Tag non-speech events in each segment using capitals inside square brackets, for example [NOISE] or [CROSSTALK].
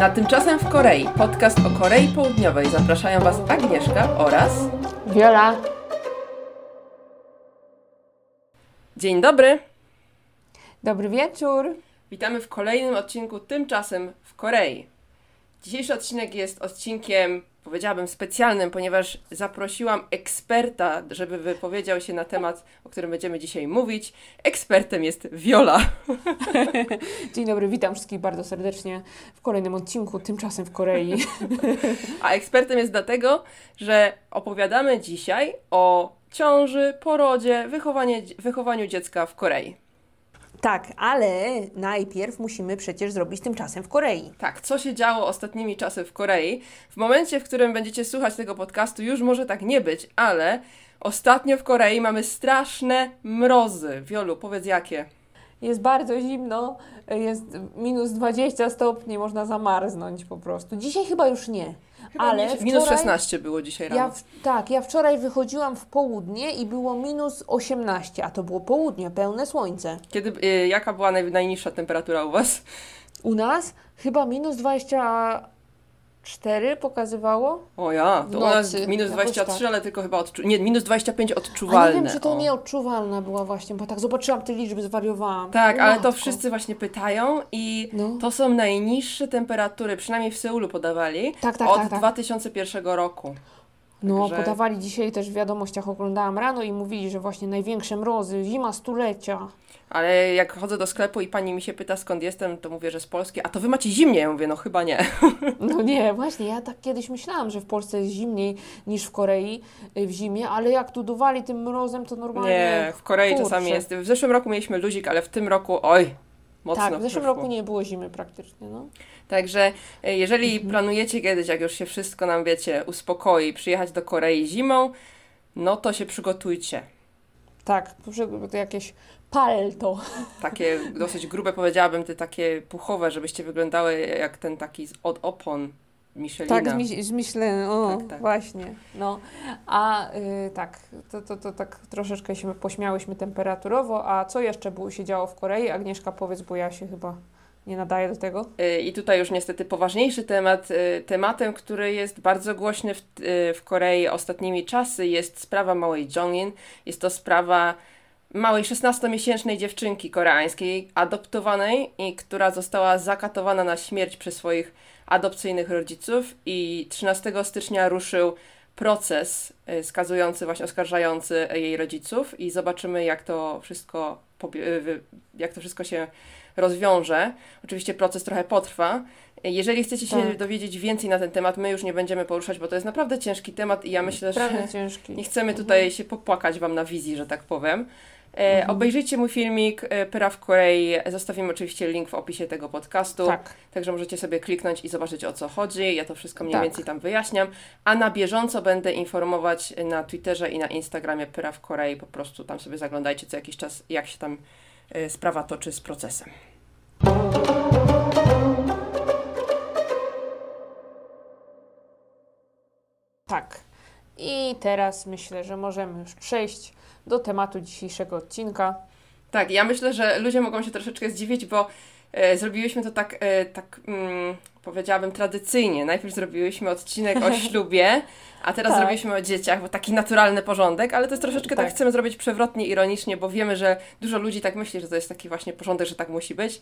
Na Tymczasem w Korei, podcast o Korei Południowej. Zapraszają Was Agnieszka oraz Wiola. Dzień dobry. Dobry wieczór. Witamy w kolejnym odcinku Tymczasem w Korei. Dzisiejszy odcinek jest odcinkiem, powiedziałabym, specjalnym, ponieważ zaprosiłam eksperta, żeby wypowiedział się na temat, o którym będziemy dzisiaj mówić. Ekspertem jest Wiola. [LAUGHS] Dzień dobry, witam wszystkich bardzo serdecznie w kolejnym odcinku, tymczasem w Korei. [LAUGHS] A ekspertem jest dlatego, że opowiadamy dzisiaj o ciąży, porodzie, wychowaniu dziecka w Korei. Tak, ale najpierw musimy przecież zrobić tymczasem w Korei. Tak, co się działo ostatnimi czasy w Korei? W momencie, w którym będziecie słuchać tego podcastu, już może tak nie być, ale ostatnio w Korei mamy straszne mrozy. Wiolu, powiedz jakie? Jest bardzo zimno, jest minus 20 stopni, można zamarznąć po prostu. Dzisiaj chyba już nie. Ale minus- minus wczoraj- 16 było dzisiaj rano. Ja tak, ja wczoraj wychodziłam w południe i było minus 18, a to było południe, pełne słońce. Kiedy, y, jaka była naj, najniższa temperatura u Was? U nas chyba minus 24 pokazywało. O ja, to u nas nocy, minus jakoś 23, tak. ale tylko chyba odczu- nie, minus 25 A odczuwalne. nie wiem, czy to o. nieodczuwalna była właśnie, bo tak zobaczyłam te liczby, zwariowałam. Tak, O ale to matko. wszyscy właśnie pytają i No. to są najniższe temperatury, przynajmniej w Seulu podawali, Tak, tak, od tak, tak. 2001 roku. No, Także- podawali dzisiaj też w wiadomościach, oglądałam rano i mówili, że właśnie największe mrozy, zima stulecia. Ale jak chodzę do sklepu i pani mi się pyta skąd jestem, to mówię, że z Polski. A to wy macie zimnie? Ja mówię, no chyba nie. [LAUGHS] No nie, właśnie, ja tak kiedyś myślałam, że w Polsce jest zimniej niż w Korei y, w zimie, ale jak tu duwali tym mrozem, to normalnie... Nie, w Korei kurczę. czasami jest. W zeszłym roku mieliśmy luzik, ale w tym roku, oj, mocno Tak, w zeszłym roku nie było zimy praktycznie, no. Także e, jeżeli Mhm. planujecie kiedyś, jak już się wszystko nam, wiecie, uspokoi, przyjechać do Korei zimą, no to się przygotujcie. Tak, jakieś palto. Takie dosyć grube, powiedziałabym, te takie puchowe, żebyście wyglądały jak ten taki od opon Michelina. Tak, z, z myślę, o, Tak, tak. właśnie, no. A y, tak, to, to, to tak troszeczkę się pośmiałyśmy temperaturowo, a co jeszcze było, się działo w Korei? Agnieszka, powiedz, bo ja się chyba nie nadaję do tego. Y, I tutaj już niestety poważniejszy temat. y, Tematem, który jest bardzo głośny w, y, w Korei ostatnimi czasy, jest sprawa małej Jongin. Jest to sprawa małej 16-miesięcznej dziewczynki koreańskiej, adoptowanej i która została zakatowana na śmierć przez swoich adopcyjnych rodziców i 13 stycznia ruszył proces y, skazujący, właśnie oskarżający jej rodziców i zobaczymy jak to wszystko, y, jak to wszystko się rozwiąże. Oczywiście proces trochę potrwa. Jeżeli chcecie się Tak. dowiedzieć więcej na ten temat, my już nie będziemy poruszać, bo to jest naprawdę ciężki temat i ja myślę, że Prawda ciężki. nie chcemy tutaj się popłakać Wam na wizji, że tak powiem. E, Obejrzyjcie mój filmik e, Pyra w Korei. Zostawimy oczywiście link w opisie tego podcastu. Tak, Także możecie sobie kliknąć i zobaczyć o co chodzi. Ja to wszystko mniej Tak. więcej tam wyjaśniam. A na bieżąco będę informować na Twitterze i na Instagramie Pyra w Korei. Po prostu tam sobie zaglądajcie co jakiś czas, jak się tam e, sprawa toczy z procesem. tak. I teraz myślę, że możemy już przejść do tematu dzisiejszego odcinka. Tak, ja myślę, że ludzie mogą się troszeczkę zdziwić, bo e, zrobiłyśmy to tak, e, tak mm, powiedziałabym, tradycyjnie. Najpierw zrobiłyśmy odcinek o [LAUGHS] ślubie, a teraz Tak. zrobiliśmy o dzieciach, bo taki naturalny porządek, ale to jest troszeczkę tak. Tak. chcemy zrobić przewrotnie, ironicznie, bo wiemy, że dużo ludzi tak myśli, że to jest taki właśnie porządek, że tak musi być.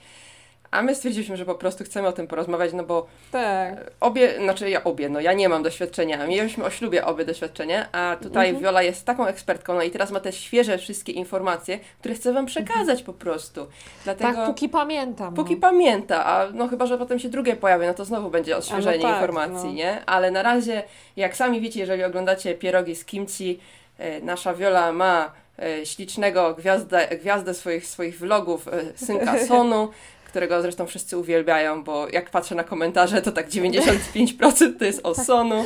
A my stwierdziliśmy, że po prostu chcemy o tym porozmawiać, no bo Tak. obie, znaczy ja obie, no ja nie mam doświadczenia, mieliśmy o ślubie obie doświadczenie, a tutaj Mhm. Wiola jest taką ekspertką, no i teraz ma te świeże wszystkie informacje, które chcę Wam przekazać po prostu. Dlatego, Tak, póki pamiętam. póki no. pamięta, a no chyba, że potem się drugie pojawi, no to znowu będzie odświeżenie tak, informacji, no. nie? Ale na razie, jak sami wiecie, jeżeli oglądacie pierogi z kimchi, e, nasza Wiola ma e, ślicznego gwiazdę, gwiazdę swoich, swoich vlogów, e, synka [LAUGHS] Sonu, którego zresztą wszyscy uwielbiają, bo jak patrzę na komentarze, to tak 95% to jest o Sonu.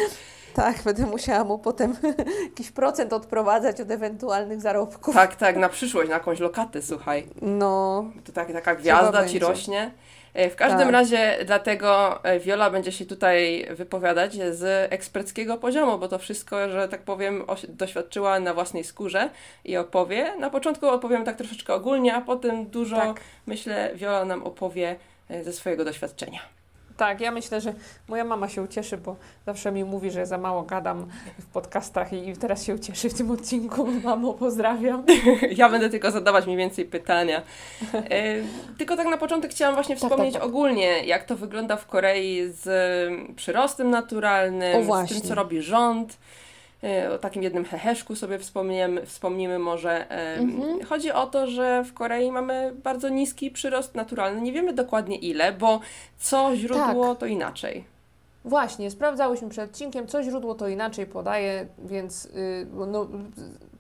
Tak, będę musiała mu potem [LAUGHS] jakiś procent odprowadzać od ewentualnych zarobków. Tak, tak, na przyszłość, na jakąś lokatę, słuchaj. No, To tak, taka gwiazda ci rośnie. E, W każdym Tak. razie dlatego e, Wiola będzie się tutaj wypowiadać z eksperckiego poziomu, bo to wszystko, że tak powiem, oś- doświadczyła na własnej skórze i opowie. Na początku opowiem tak troszeczkę ogólnie, a potem dużo, Tak. myślę, Wiola nam opowie e, ze swojego doświadczenia. Tak, ja myślę, że moja mama się ucieszy, bo zawsze mi mówi, że za mało gadam w podcastach i teraz się ucieszy w tym odcinku. [LAUGHS] Mamo, pozdrawiam. [LAUGHS] Ja będę tylko zadawać mniej więcej pytania. E, tylko tak na początek chciałam właśnie Tak, wspomnieć tak, tak. ogólnie, jak to wygląda w Korei z przyrostem naturalnym, z tym, co robi rząd. E, O takim jednym heheszku sobie wspomniemy, wspomnimy może. Mhm. Chodzi o to, że w Korei mamy bardzo niski przyrost naturalny. Nie wiemy dokładnie ile, bo co źródło, Tak. to inaczej. Właśnie, sprawdzałyśmy przed odcinkiem, co źródło to inaczej podaje, więc y, no,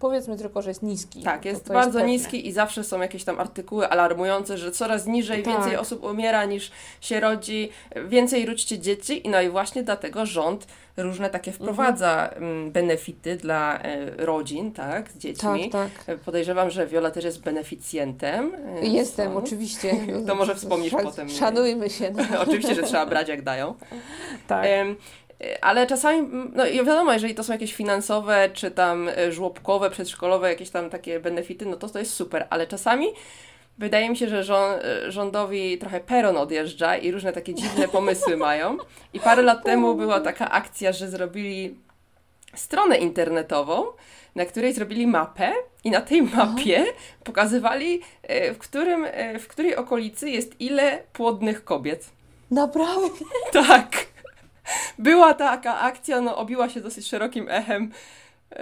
powiedzmy tylko, że jest niski. Tak, To- jest to bardzo pewne. niski i zawsze są jakieś tam artykuły alarmujące, że coraz niżej Tak. więcej osób umiera niż się rodzi, więcej róćcie dzieci i no i właśnie dlatego rząd różne takie wprowadza mm, benefity dla e, rodzin, tak, z Tak, dziećmi. tak. E, Podejrzewam, że Viola też jest beneficjentem. e, Jestem, są. oczywiście. [LAUGHS] To może wspomnisz potem. Szanujmy się. No. [LAUGHS] Oczywiście, że trzeba brać jak dają. tak. E, Ale czasami, m, no i wiadomo, jeżeli to są jakieś finansowe, czy tam e, żłobkowe, przedszkolowe, jakieś tam takie benefity, no to to jest super, ale czasami wydaje mi się, że rząd, e, rządowi trochę peron odjeżdża i różne takie dziwne pomysły [LAUGHS] mają. I parę lat temu była taka akcja, że zrobili stronę internetową, na której zrobili mapę i na tej mapie pokazywali, e, w, którym, w której okolicy jest ile płodnych kobiet. Naprawdę. Tak. Była taka akcja, no obiła się dosyć szerokim echem.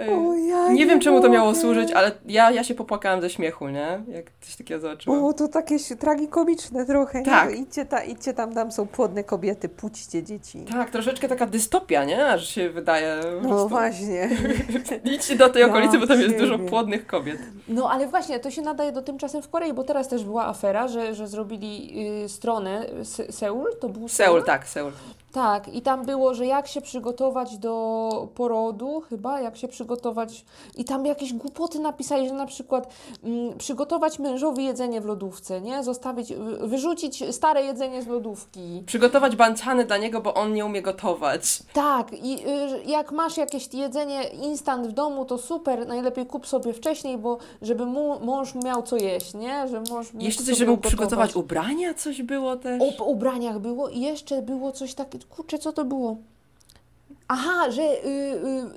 O, ja nie wiem, czemu to miało mogę. służyć, ale ja, ja się popłakałam ze śmiechu, nie? Jak coś takiego zobaczyłam. O, to takie tragikomiczne trochę. Tak. Idźcie, ta, idźcie tam, tam są płodne kobiety, pućcie dzieci. Tak, troszeczkę taka dystopia, nie? Aż się wydaje. No prostu. właśnie. [LAUGHS] Idźcie do tej Ja okolicy, bo tam jest dużo płodnych kobiet. No ale właśnie, to się nadaje do tymczasem w Korei, bo teraz też była afera, że, że zrobili y, stronę Se- Seul, to był Seul, tak, Seul. Tak, i tam było, że jak się przygotować do porodu, chyba, jak się przygotować. I tam jakieś głupoty napisali, że na przykład mm, przygotować mężowi jedzenie w lodówce, nie? Zostawić, wy- wyrzucić stare jedzenie z lodówki. Przygotować banciany dla niego, bo on nie umie gotować. Tak, i y, jak masz jakieś jedzenie instant w domu, to super, najlepiej kup sobie wcześniej, bo żeby mu, mąż miał co jeść, nie? Że mąż Jeszcze coś, żeby mógł ugotować. przygotować ubrania, coś było też. O ubraniach było i jeszcze było coś takiego, kurczę, co to było? Aha, że y,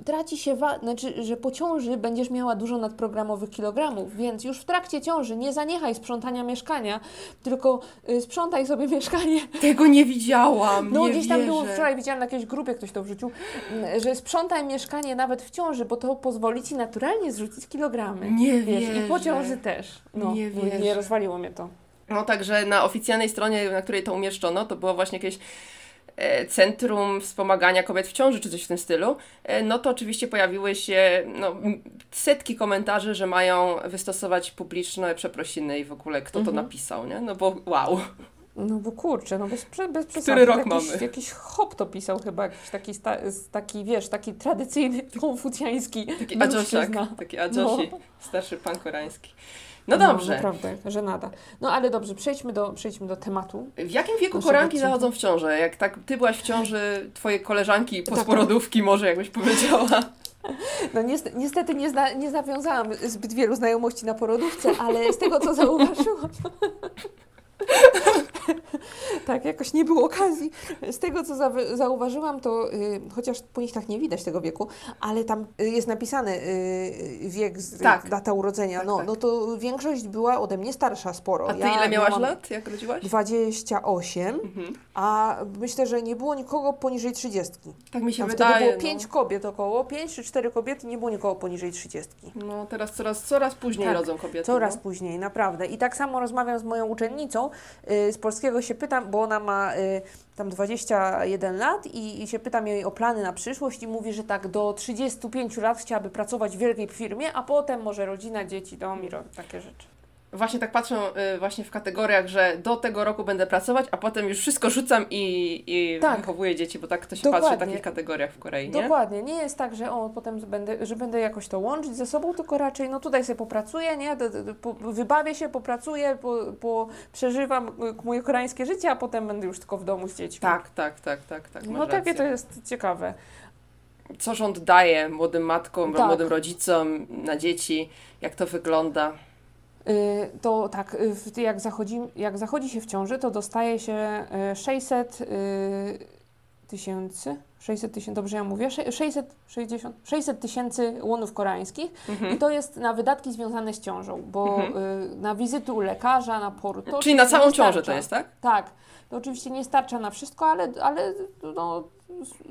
y, traci się, wa- znaczy, że po ciąży będziesz miała dużo nadprogramowych kilogramów, więc już w trakcie ciąży nie zaniechaj sprzątania mieszkania, tylko y, sprzątaj sobie mieszkanie. [LAUGHS] Tego nie widziałam, No nie gdzieś tam wierzę. było wczoraj, widziałam na jakiejś grupie, ktoś to wrzucił, mm, że sprzątaj mieszkanie nawet w ciąży, bo to pozwoli Ci naturalnie zrzucić kilogramy. Nie Wiesz, I po wierzę. ciąży też. No, Nie wierzę. nie rozwaliło mnie to. No także na oficjalnej stronie, na której to umieszczono, to było właśnie jakieś Centrum Wspomagania Kobiet w Ciąży, czy coś w tym stylu, e, no to oczywiście pojawiły się no, setki komentarzy, że mają wystosować publiczne przeprosiny i w ogóle kto to Mhm. napisał, nie? No bo wow. No bo kurczę, no bez, bez przesady. Który rok jakiś, mamy? Jakiś hop to pisał chyba, jakiś taki, sta, taki wiesz, taki tradycyjny, konfucjański Taki mężczyzna. taki Adzosi, starszy pan koreański. No dobrze. naprawdę, że nada. No ale dobrze, przejdźmy do, przejdźmy do tematu. W jakim wieku koranki zachodzą w ciążę? Jak tak ty byłaś w ciąży, twoje koleżanki Tak. posporodówki może jakbyś powiedziała. No niestety, niestety nie, zna, nie zawiązałam zbyt wielu znajomości na porodówce, ale z tego co zauważyłam. [LAUGHS] [LAUGHS] tak, jakoś nie było okazji. Z tego co za, zauważyłam, to y, chociaż po nich tak nie widać tego wieku, ale tam y, jest napisany y, wiek, z, Tak. data urodzenia. Tak, no, tak. no to większość była ode mnie starsza sporo. A ty ile miałaś lat, jak rodziłaś? 28, Mhm. a myślę, że nie było nikogo poniżej 30. Tak mi się Tam wtedy wydaje. było no. 5 kobiet około, 5 czy 4 kobiety, nie było nikogo poniżej 30. No teraz coraz, coraz później Tak, rodzą kobiety. Coraz no. później, naprawdę. I tak samo rozmawiam z moją uczennicą z polskiego się pytam, bo ona ma y, tam 21 lat i, się pytam jej o plany na przyszłość i mówi, że tak do 35 lat chciałaby pracować w wielkiej firmie, a potem może rodzina, dzieci, dom i takie rzeczy. Właśnie tak patrzę y, właśnie w kategoriach, że do tego roku będę pracować, a potem już wszystko rzucam i, i Tak. wychowuję dzieci, bo tak to się patrzy w Dokładnie. takich kategoriach w Korei, nie? Dokładnie, nie jest tak, że o, potem będę, że będę jakoś to łączyć ze sobą, tylko raczej no tutaj sobie popracuję, nie? Wybawię się, popracuję, po, po, przeżywam y, moje koreańskie życie, a potem będę już tylko w domu z dziećmi. Tak, tak, tak, tak, tak. No takie rację. to jest ciekawe. Co rząd daje młodym matkom, Tak. młodym rodzicom na dzieci, jak to wygląda? Y, to tak, y, jak zachodzi, jak zachodzi się w ciąży, to dostaje się y, 600 y, tysięcy, 600 tysięcy, dobrze ja mówię, Sze- 660, 600 tysięcy łonów koreańskich Mhm. i to jest na wydatki związane z ciążą, bo y, na wizyty u lekarza, na Mhm. Czyli na całą ciążę to jest, tak? Tak, to oczywiście nie starcza na wszystko, ale, ale no,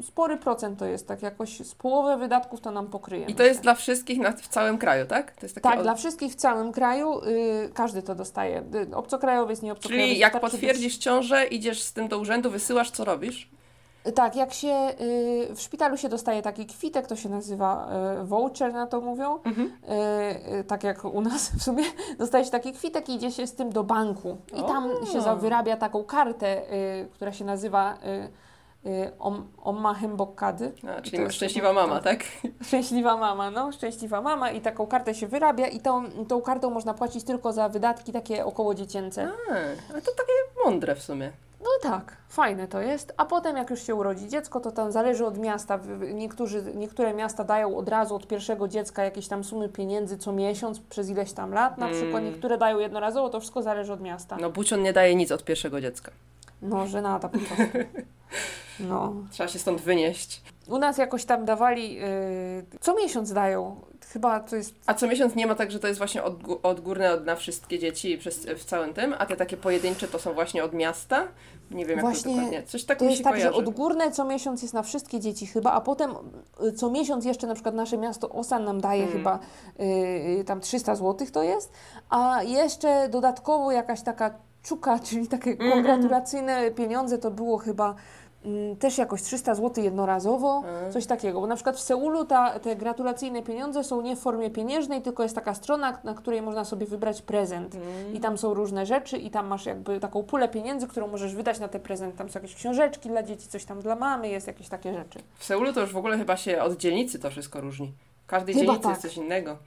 spory procent to jest, tak jakoś z połowę wydatków to nam pokryje. I to jest dla wszystkich na, w całym kraju, tak? To jest takie Tak, od- dla wszystkich w całym kraju, y, każdy to dostaje. Y, obcokrajowiec, nie obcokrajowiec. Czyli jak potwierdzisz ciążę, idziesz z tym do urzędu, wysyłasz, co robisz? Być, tak, jak się y, w szpitalu się dostaje taki kwitek, to się nazywa y, voucher, na to mówią. Mhm. Y, y, tak jak u nas w sumie, [LAUGHS] dostaje się taki kwitek i idzie się z tym do banku. I tam O. się wyrabia taką kartę, y, która się nazywa om, Omma Hembokkady. A, czyli to szczęśliwa chyba- mama, tak? [LAUGHS] Szczęśliwa mama, no, szczęśliwa mama i taką kartę się wyrabia i tą, tą kartą można płacić tylko za wydatki takie około dziecięce. A, ale to takie mądre w sumie. No tak, fajne to jest. A potem jak już się urodzi dziecko, to tam zależy od miasta. Niektórzy, niektóre miasta dają od razu od pierwszego dziecka jakieś tam sumy pieniędzy co miesiąc przez ileś tam lat. Na Mm. przykład niektóre dają jednorazowo, to wszystko zależy od miasta. No Bucion nie daje nic od pierwszego dziecka. No, żenada po prostu. [LAUGHS] No. Trzeba się stąd wynieść. U nas jakoś tam dawali, yy, co miesiąc dają. Chyba to jest A co miesiąc nie ma tak, że to jest właśnie odgó- odgórne od, na wszystkie dzieci przez, w całym tym, a te takie pojedyncze to są właśnie od miasta? Nie wiem jak Właśnie to dokładnie. Coś tak To mi jest się tak, że kojarzy. odgórne co miesiąc jest na wszystkie dzieci chyba, a potem y, co miesiąc jeszcze na przykład nasze miasto Osan nam daje Mm. chyba y, y, tam 300 zł to jest, a jeszcze dodatkowo jakaś taka czuka, [LAUGHS] czyli takie Mm. kongratulacyjne pieniądze to było chyba też jakoś 300 zł jednorazowo, Mm. coś takiego. Bo na przykład w Seulu ta, te gratulacyjne pieniądze są nie w formie pieniężnej, tylko jest taka strona, na której można sobie wybrać prezent. Mm. I tam są różne rzeczy i tam masz jakby taką pulę pieniędzy, którą możesz wydać na te prezenty. Tam są jakieś książeczki dla dzieci, coś tam dla mamy, jest jakieś takie rzeczy. W Seulu to już w ogóle chyba się od dzielnicy to wszystko różni. W każdej Chyba dzielnicy tak. jest coś innego.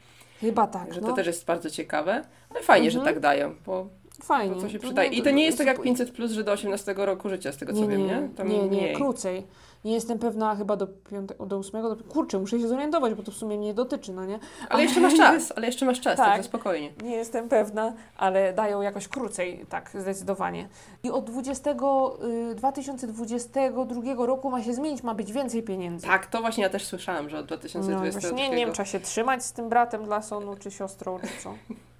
Chyba tak, Także no. to też jest bardzo ciekawe. Ale fajnie, że Mhm. tak dają, bo, Fajnie. to się To przydaje. I to nie jest tak jak zup- 500 plus, że do 18 roku życia, z tego co nie, wiem, nie, nie? Tam nie, nie, mniej. krócej. Nie jestem pewna chyba do, piąte, do ósmego. Do, kurczę, muszę się zorientować, bo to w sumie mnie dotyczy, no nie? Ale jeszcze masz czas, [LAUGHS] ale jeszcze masz czas, Tak. także spokojnie. Nie jestem pewna, ale dają jakoś krócej, tak, zdecydowanie. I od 20, y, 2022 roku ma się zmienić, ma być więcej pieniędzy. Tak, to właśnie ja też słyszałam, że od No, 2022 właśnie nie, nie wiem, trzeba się trzymać z tym bratem dla sonu, czy siostrą, czy co. [LAUGHS]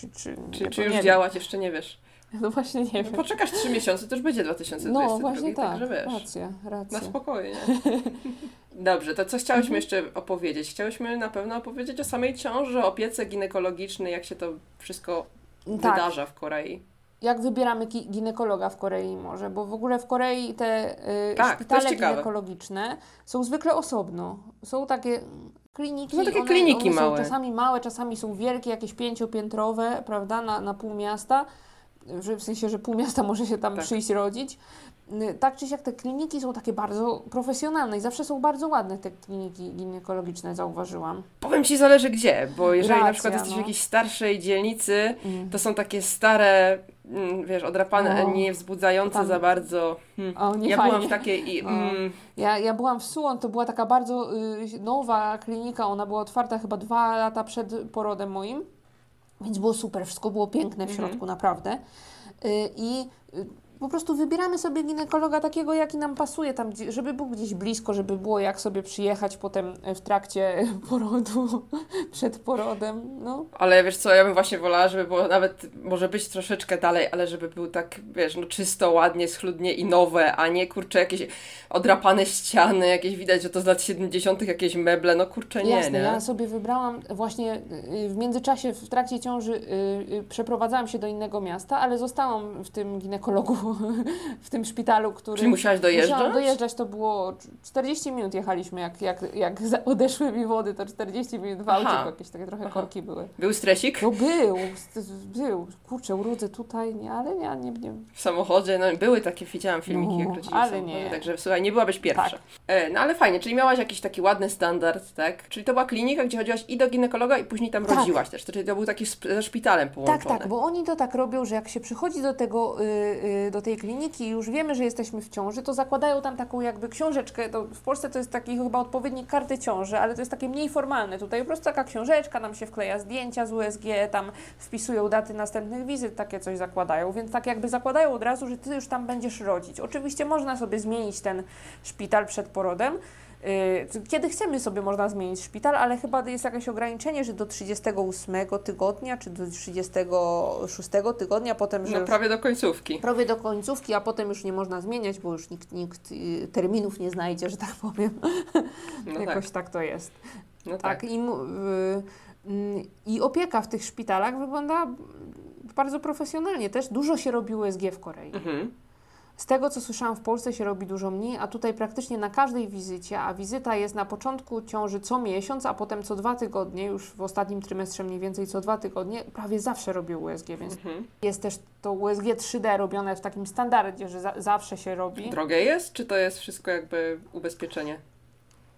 Czy, czy, Czy, czy już wiem. działać, jeszcze nie wiesz. [LAUGHS] No właśnie nie No, wiem. poczekasz 3 miesiące, to już będzie 2022, No właśnie tak, także wiesz. racja, Na racja. spokojnie. [LAUGHS] Dobrze, to co chciałyśmy Mhm. jeszcze opowiedzieć? Chciałyśmy na pewno opowiedzieć o samej ciąży, o opiece ginekologicznej, jak się to wszystko Tak, wydarza w Korei. jak wybieramy ginekologa w Korei może, bo w ogóle w Korei te y, Tak, szpitale ginekologiczne są zwykle osobno. Są takie mm, kliniki. Są takie one, kliniki one małe. Są czasami małe, czasami są wielkie, jakieś pięciopiętrowe, prawda, na, na pół miasta. Że, w sensie, że pół miasta może się tam Tak. przyjść rodzić. Y, Tak czy siak te kliniki są takie bardzo profesjonalne i zawsze są bardzo ładne te kliniki ginekologiczne, zauważyłam. Powiem Ci, zależy gdzie, bo jeżeli na Racja, przykład jesteś w no. jakiejś starszej dzielnicy, Mm. to są takie stare, mm, wiesz, odrapane, nie wzbudzające Tam- za bardzo. Hmm. O, nie Ja fajnie. byłam w takiej i... Mm, Ja, ja byłam w Suwon, to była taka bardzo y, nowa klinika, ona była otwarta chyba dwa lata przed porodem moim, więc było super, wszystko było piękne w Mhm. środku, naprawdę. Y, I y, po prostu wybieramy sobie ginekologa takiego, jaki nam pasuje, tam, żeby był gdzieś blisko, żeby było jak sobie przyjechać potem w trakcie [LAUGHS] porodu, [LAUGHS] przed porodem, no. ale wiesz co, ja bym właśnie wolała, żeby było nawet, może być troszeczkę dalej, ale żeby był tak, wiesz, no czysto, ładnie, schludnie i nowe, a nie, kurczę, jakieś odrapane ściany, jakieś widać, że to z lat 70 jakieś meble, no kurczę, nie, Jasne, nie? ja sobie wybrałam właśnie y, w międzyczasie, w trakcie ciąży y, y, przeprowadzałam się do innego miasta, ale zostałam w tym ginekologu, w tym szpitalu, który... Czyli musiałaś dojeżdżać? Musiałam dojeżdżać, to było 40 minut jechaliśmy, jak, jak, jak odeszły mi wody, to 40 minut w aucie, jakieś takie trochę Aha. korki były. Był stresik No był, był, kurczę, urodzę tutaj, nie, ale ja nie, nie, w samochodzie, no były takie, widziałam filmiki, No, jak rodzili ale nie. także słuchaj, nie byłabyś pierwsza. Tak. E, no ale fajnie, czyli miałaś jakiś taki ładny standard, tak? Czyli to była klinika, gdzie chodziłaś i do ginekologa i później tam Tak. rodziłaś też, czyli to był taki ze szpitalem Tak, połączony. tak, bo oni to tak robią, że jak się przychodzi do tego, y, y, do do tej kliniki i już wiemy, że jesteśmy w ciąży, to zakładają tam taką jakby książeczkę. W Polsce to jest taki chyba odpowiednik karty ciąży, ale to jest takie mniej formalne. Tutaj po prostu taka książeczka, nam się wkleja zdjęcia z USG, tam wpisują daty następnych wizyt, takie coś zakładają. Więc tak jakby zakładają od razu, że ty już tam będziesz rodzić. Oczywiście można sobie zmienić ten szpital przed porodem. Y, kiedy chcemy sobie można zmienić szpital, ale chyba jest jakieś ograniczenie, że do 38 tygodnia, czy do 36 tygodnia, potem, że... No prawie do końcówki. Prawie do końcówki, a potem już nie można zmieniać, bo już nikt, nikt y, terminów nie znajdzie, że tak powiem. [LAUGHS] No Jakoś tak. tak. to jest. No tak. tak. I, y, I opieka w tych szpitalach wygląda bardzo profesjonalnie. Też dużo się robi USG w Korei. Mhm. Z tego, co słyszałam, w Polsce się robi dużo mniej, a tutaj praktycznie na każdej wizycie, a wizyta jest na początku ciąży co miesiąc, a potem co dwa tygodnie, już w ostatnim trymestrze mniej więcej co dwa tygodnie, prawie zawsze robię USG, więc mhm. jest też to USG 3D robione w takim standardzie, że za zawsze się robi. Drogie jest, czy to jest wszystko jakby ubezpieczenie?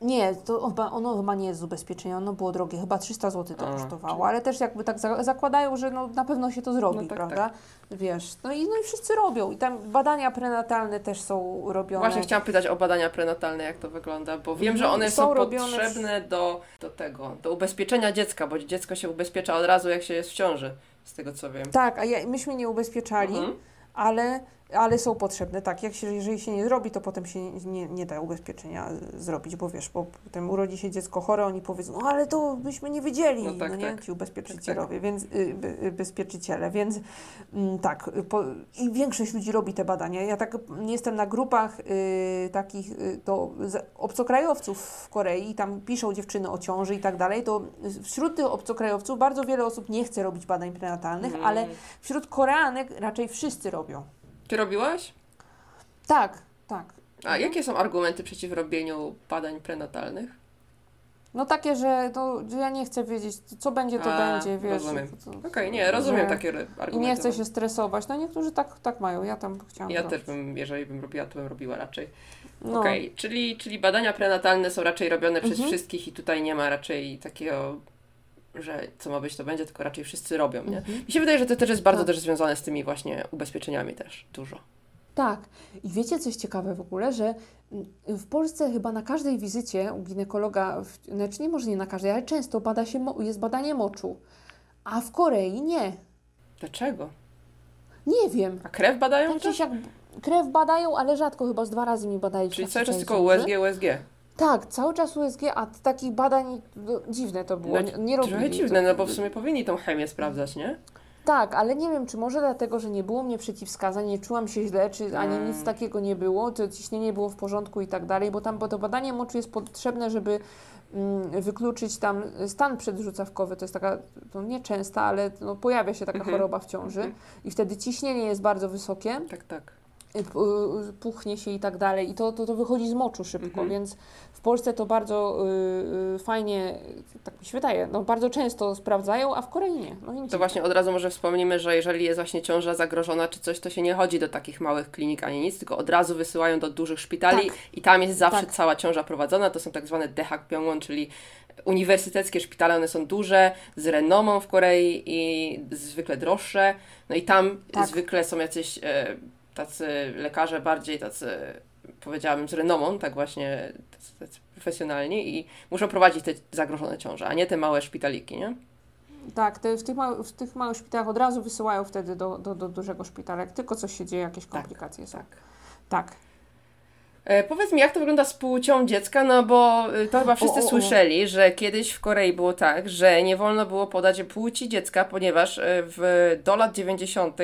Nie, to ono chyba nie jest z ubezpieczenia, ono było drogie, chyba 300 zł to A, kosztowało, czyli... ale też jakby tak zakładają, że no, na pewno się to zrobi, no tak, prawda? Tak. Wiesz, no i, no i wszyscy robią i tam badania prenatalne też są robione. Właśnie chciałam pytać o badania prenatalne, jak to wygląda, bo wiem, że one są, są potrzebne do, do tego, do ubezpieczenia dziecka, bo dziecko się ubezpiecza od razu, jak się jest w ciąży, z tego co wiem. Tak, a ja, myśmy nie ubezpieczali, mhm. ale ale są potrzebne, tak. Jak się, jeżeli się nie zrobi, to potem się nie, nie da ubezpieczenia zrobić, bo wiesz, bo potem urodzi się dziecko chore, oni powiedzą, no ale to byśmy nie wiedzieli, no, tak, no nie, tak. ci ubezpieczycielowie, tak. więc, y, y, ubezpieczyciele, więc y, tak, po, i większość ludzi robi te badania. Ja tak jestem na grupach y, takich y, to obcokrajowców w Korei i tam piszą dziewczyny o ciąży i tak dalej, to wśród tych obcokrajowców bardzo wiele osób nie chce robić badań prenatalnych, mm. ale wśród Koreanek raczej wszyscy robią. Ty robiłaś? Tak, tak. A jakie są argumenty przeciw robieniu badań prenatalnych? No takie, że to, ja nie chcę wiedzieć, co będzie, to A, będzie, wiesz. Rozumiem. Okej, okay, nie, rozumiem takie argumenty. I nie chcę się stresować. No niektórzy tak, tak mają, ja tam chciałam Ja też bym, jeżeli bym robiła, to bym robiła raczej. No. Okej, okay, czyli, czyli badania prenatalne są raczej robione przez mhm. wszystkich i tutaj nie ma raczej takiego że co ma być, to będzie, tylko raczej wszyscy robią, nie? Mhm. Mi się wydaje, że to też jest bardzo tak. też związane z tymi właśnie ubezpieczeniami też, dużo. Tak. I wiecie coś ciekawe w ogóle, że w Polsce chyba na każdej wizycie u ginekologa, znaczy nie może nie na każdej, ale często bada się, jest badanie moczu, a w Korei nie. Dlaczego? Nie wiem. A krew badają? Tak, jak krew badają, ale rzadko, chyba z dwa razy mi badają. Czyli cały czas tylko USG, USG. Tak, cały czas USG, a takich badań no, dziwne to było. No, nie, nie robili. Trochę dziwne, no bo w sumie powinni tą chemię sprawdzać, nie? Tak, ale nie wiem, czy może dlatego, że nie było mnie przeciwwskazań, nie czułam się źle, czy ani nic mm. takiego nie było, to ciśnienie było w porządku i tak dalej, bo tam bo to badanie moczu jest potrzebne, żeby mm, wykluczyć tam stan przedrzucawkowy, to jest taka, to nieczęsta, ale no, pojawia się taka mhm. choroba w ciąży mhm. i wtedy ciśnienie jest bardzo wysokie. Tak, tak. Y, puchnie się i tak dalej i to, to, to wychodzi z moczu szybko, mhm. więc w Polsce to bardzo y, y, fajnie, tak mi się wydaje, no bardzo często sprawdzają, a w Korei nie. No to właśnie od razu może wspomnimy, że jeżeli jest właśnie ciąża zagrożona czy coś, to się nie chodzi do takich małych klinik ani nic, tylko od razu wysyłają do dużych szpitali tak. i tam jest zawsze tak. cała ciąża prowadzona, to są tak zwane Dehak Pyongyang, czyli uniwersyteckie szpitale, one są duże, z renomą w Korei i zwykle droższe, no i tam tak. zwykle są jacyś... E, tacy lekarze bardziej tacy, powiedziałabym, z renomą, tak właśnie tacy, tacy profesjonalni i muszą prowadzić te zagrożone ciąże, a nie te małe szpitaliki, nie? Tak, te, w, tych małych, w tych małych szpitalach od razu wysyłają wtedy do, do, do dużego szpitala, jak tylko coś się dzieje, jakieś tak, komplikacje tak, są. Tak. tak. E, powiedz mi, jak to wygląda z płcią dziecka, no bo y, to chyba wszyscy o, o, o. słyszeli, że kiedyś w Korei było tak, że nie wolno było podać płci dziecka, ponieważ y, w, do lat 90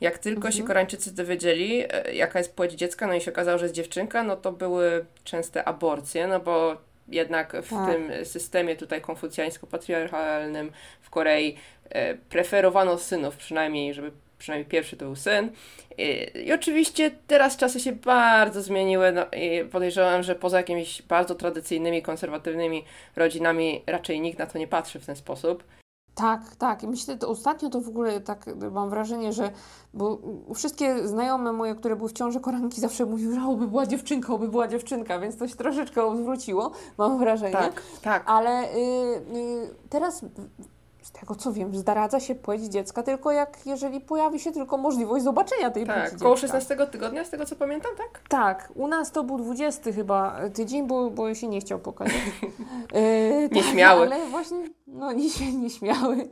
jak tylko mhm. się Koreańczycy dowiedzieli, e, jaka jest płeć dziecka, no i się okazało, że jest dziewczynka, no to były częste aborcje, no bo jednak w tak. tym systemie tutaj konfucjańsko-patriarchalnym w Korei e, preferowano synów przynajmniej, żeby przynajmniej pierwszy to był syn. I, I, oczywiście teraz czasy się bardzo zmieniły no, i podejrzewam, że poza jakimiś bardzo tradycyjnymi, konserwatywnymi rodzinami raczej nikt na to nie patrzy w ten sposób. Tak, tak. Myślę, że ostatnio to w ogóle tak mam wrażenie, że bo wszystkie znajome moje, które były w ciąży koranki [LAUGHS] zawsze mówiły, że oby była dziewczynka, oby była dziewczynka, więc to się troszeczkę odwróciło, mam wrażenie. Tak, tak. Ale y, y, teraz z tego co wiem, zdradza się płeć dziecka tylko jak, jeżeli pojawi się tylko możliwość zobaczenia tej Tak, płci koło dziecka. 16 tygodnia, z tego co pamiętam, tak? Tak, u nas to był 20 chyba tydzień, bo, bo się nie chciał pokazać. [LAUGHS] Tak, Nieśmiały. [LAUGHS] Ale właśnie, no nie się nieśmiały.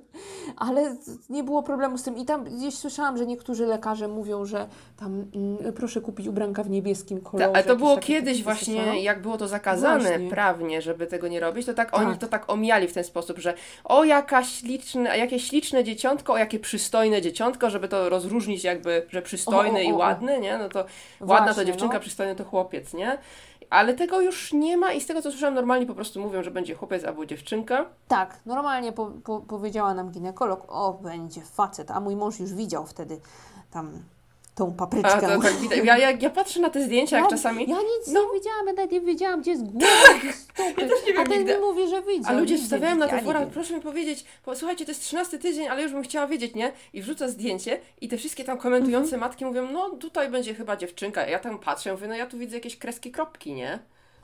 Ale z- nie było problemu z tym. I tam gdzieś słyszałam, że niektórzy lekarze mówią, że tam mm, proszę kupić ubranka w niebieskim kolorze. Ta, ale to było kiedyś właśnie, słyszałam. jak było to zakazane Właśnie. prawnie, żeby tego nie robić, to tak, Tak. oni to tak omijali w ten sposób, że o jaka śliczne, jakie śliczne dzieciątko, o jakie przystojne dzieciątko, żeby to rozróżnić jakby, że przystojny O, o, i o, o. ładny, nie? No to ładna to Właśnie, dziewczynka, no. przystojny to chłopiec, nie? Ale tego już nie ma i z tego co słyszałam, normalnie po prostu mówią, że będzie chłopiec albo dziewczynka. Tak, normalnie po, po, powiedziała nam ginekolog, o będzie facet, a mój mąż już widział wtedy tam tą A papryczkę. to tak widać. Ja, ja, ja patrzę na te zdjęcia, jak Ja- czasami. Ja nic No. nie widziałam, ja nawet nie wiedziałam, gdzie jest głowa, gdzie jest stopy. Ja też nie wiem a ten mi mówi, że widział. A ludzie wstawiają na ja te fora, proszę mi powiedzieć, słuchajcie, to jest 13 tydzień, ale już bym chciała wiedzieć, nie? I wrzuca zdjęcie i te wszystkie tam komentujące Mhm. matki mówią, no tutaj będzie chyba dziewczynka. Ja tam patrzę, mówię, no ja tu widzę jakieś kreski, kropki, nie?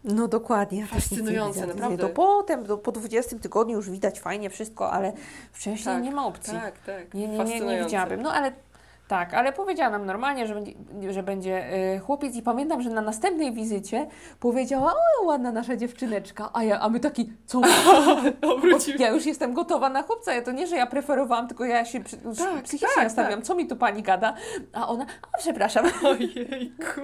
No dokładnie. ja Fascynujące, widzę. naprawdę. To potem, do, po 20 tygodniu już widać fajnie wszystko, ale wcześniej Tak, nie ma opcji. Tak, tak. Nie, nie, nie, nie widziałabym. No ale tak, ale powiedziała nam normalnie, że będzie, że będzie y, chłopiec i pamiętam, że na następnej wizycie powiedziała, o ładna nasza dziewczyneczka, a, ja, a my taki, co? [LAUGHS] Obrócił. Ja już jestem gotowa na chłopca, ja to nie, że ja preferowałam, tylko ja się Tak, psychicznie tak, nastawiam, co mi tu pani gada, a ona, a przepraszam, Ojejku.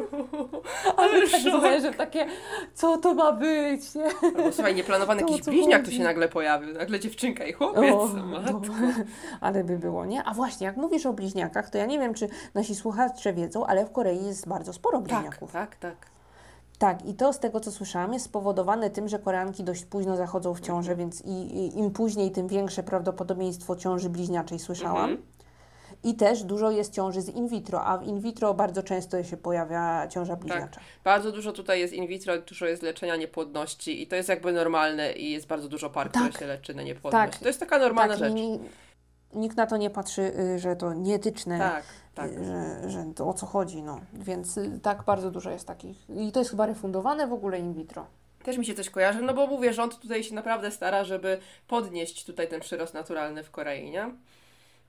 [LAUGHS] ale Ale tak że takie, co to ma być, nie? Albo słuchaj, nieplanowany jakiś bliźniak tu się nagle pojawił. Nagle dziewczynka i chłopiec. O, matko. no. [LAUGHS] Ale by było, nie? A właśnie, jak mówisz o bliźniakach, to ja nie wiem, czy nasi słuchacze wiedzą, ale w Korei jest bardzo sporo Tak, bliźniaków. tak, tak. Tak, i to z tego, co słyszałam, jest spowodowane tym, że Koreanki dość późno zachodzą w ciążę, więc i, i, im później, tym większe prawdopodobieństwo ciąży bliźniaczej słyszałam. Mhm. I też dużo jest ciąży z in vitro, a w in vitro bardzo często się pojawia ciąża bliźniacza. Bardzo dużo tutaj jest in vitro, dużo jest leczenia niepłodności i to jest jakby normalne i jest bardzo dużo par, Tak. które się leczy na niepłodność. Tak. To jest taka normalna tak, rzecz. ni- nikt na to nie patrzy, y, że to nieetyczne, Tak, tak. y, że, że to o co chodzi, no. Więc y, tak, bardzo dużo jest takich. I to jest chyba refundowane w ogóle in vitro. Też mi się coś kojarzy, no bo mówię, rząd tutaj się naprawdę stara, żeby podnieść tutaj ten przyrost naturalny w Korei, nie?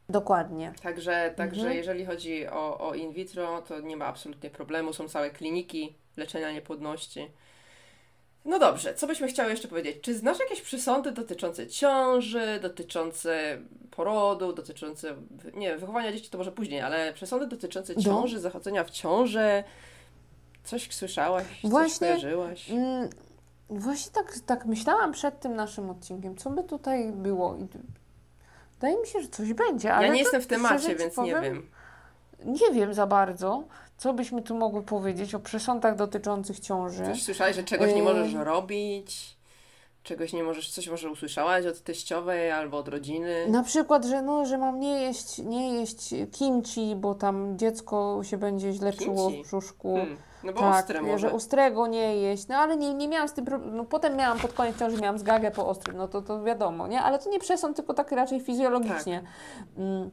Dokładnie. Także, także Mhm. jeżeli chodzi o, o in vitro, to nie ma absolutnie problemu. Są całe kliniki leczenia niepłodności. No dobrze, co byśmy chciały jeszcze powiedzieć? Czy znasz jakieś przysądy dotyczące ciąży, dotyczące porodu, dotyczące, nie, wychowania dzieci to może później, ale przesądy dotyczące No. ciąży, zachodzenia w ciąży? Coś słyszałaś, coś Właśnie, kojarzyłaś? Mm, właśnie tak, tak myślałam przed tym naszym odcinkiem, co by tutaj było. I Wydaje mi się, że coś będzie, ale Ja nie jestem w temacie, więc nie powiem, wiem. Nie wiem za bardzo, co byśmy tu mogły powiedzieć o przesądach dotyczących ciąży. Też słyszałeś, że czegoś nie Yy. możesz robić? Czegoś nie możesz, coś może usłyszałaś od teściowej albo od rodziny? Na przykład, że, no, że mam nie jeść, nie jeść kimchi, bo tam dziecko się będzie źle czuło w Kimchi? brzuszku. Hmm, no bo tak, ostre że może. ostrego nie jeść, no ale nie, nie miałam z tym problemu. No, potem miałam pod koniec ciąży, miałam zgagę po ostrym, no to, to wiadomo, nie? Ale to nie przesąd, tylko tak raczej fizjologicznie. Mm.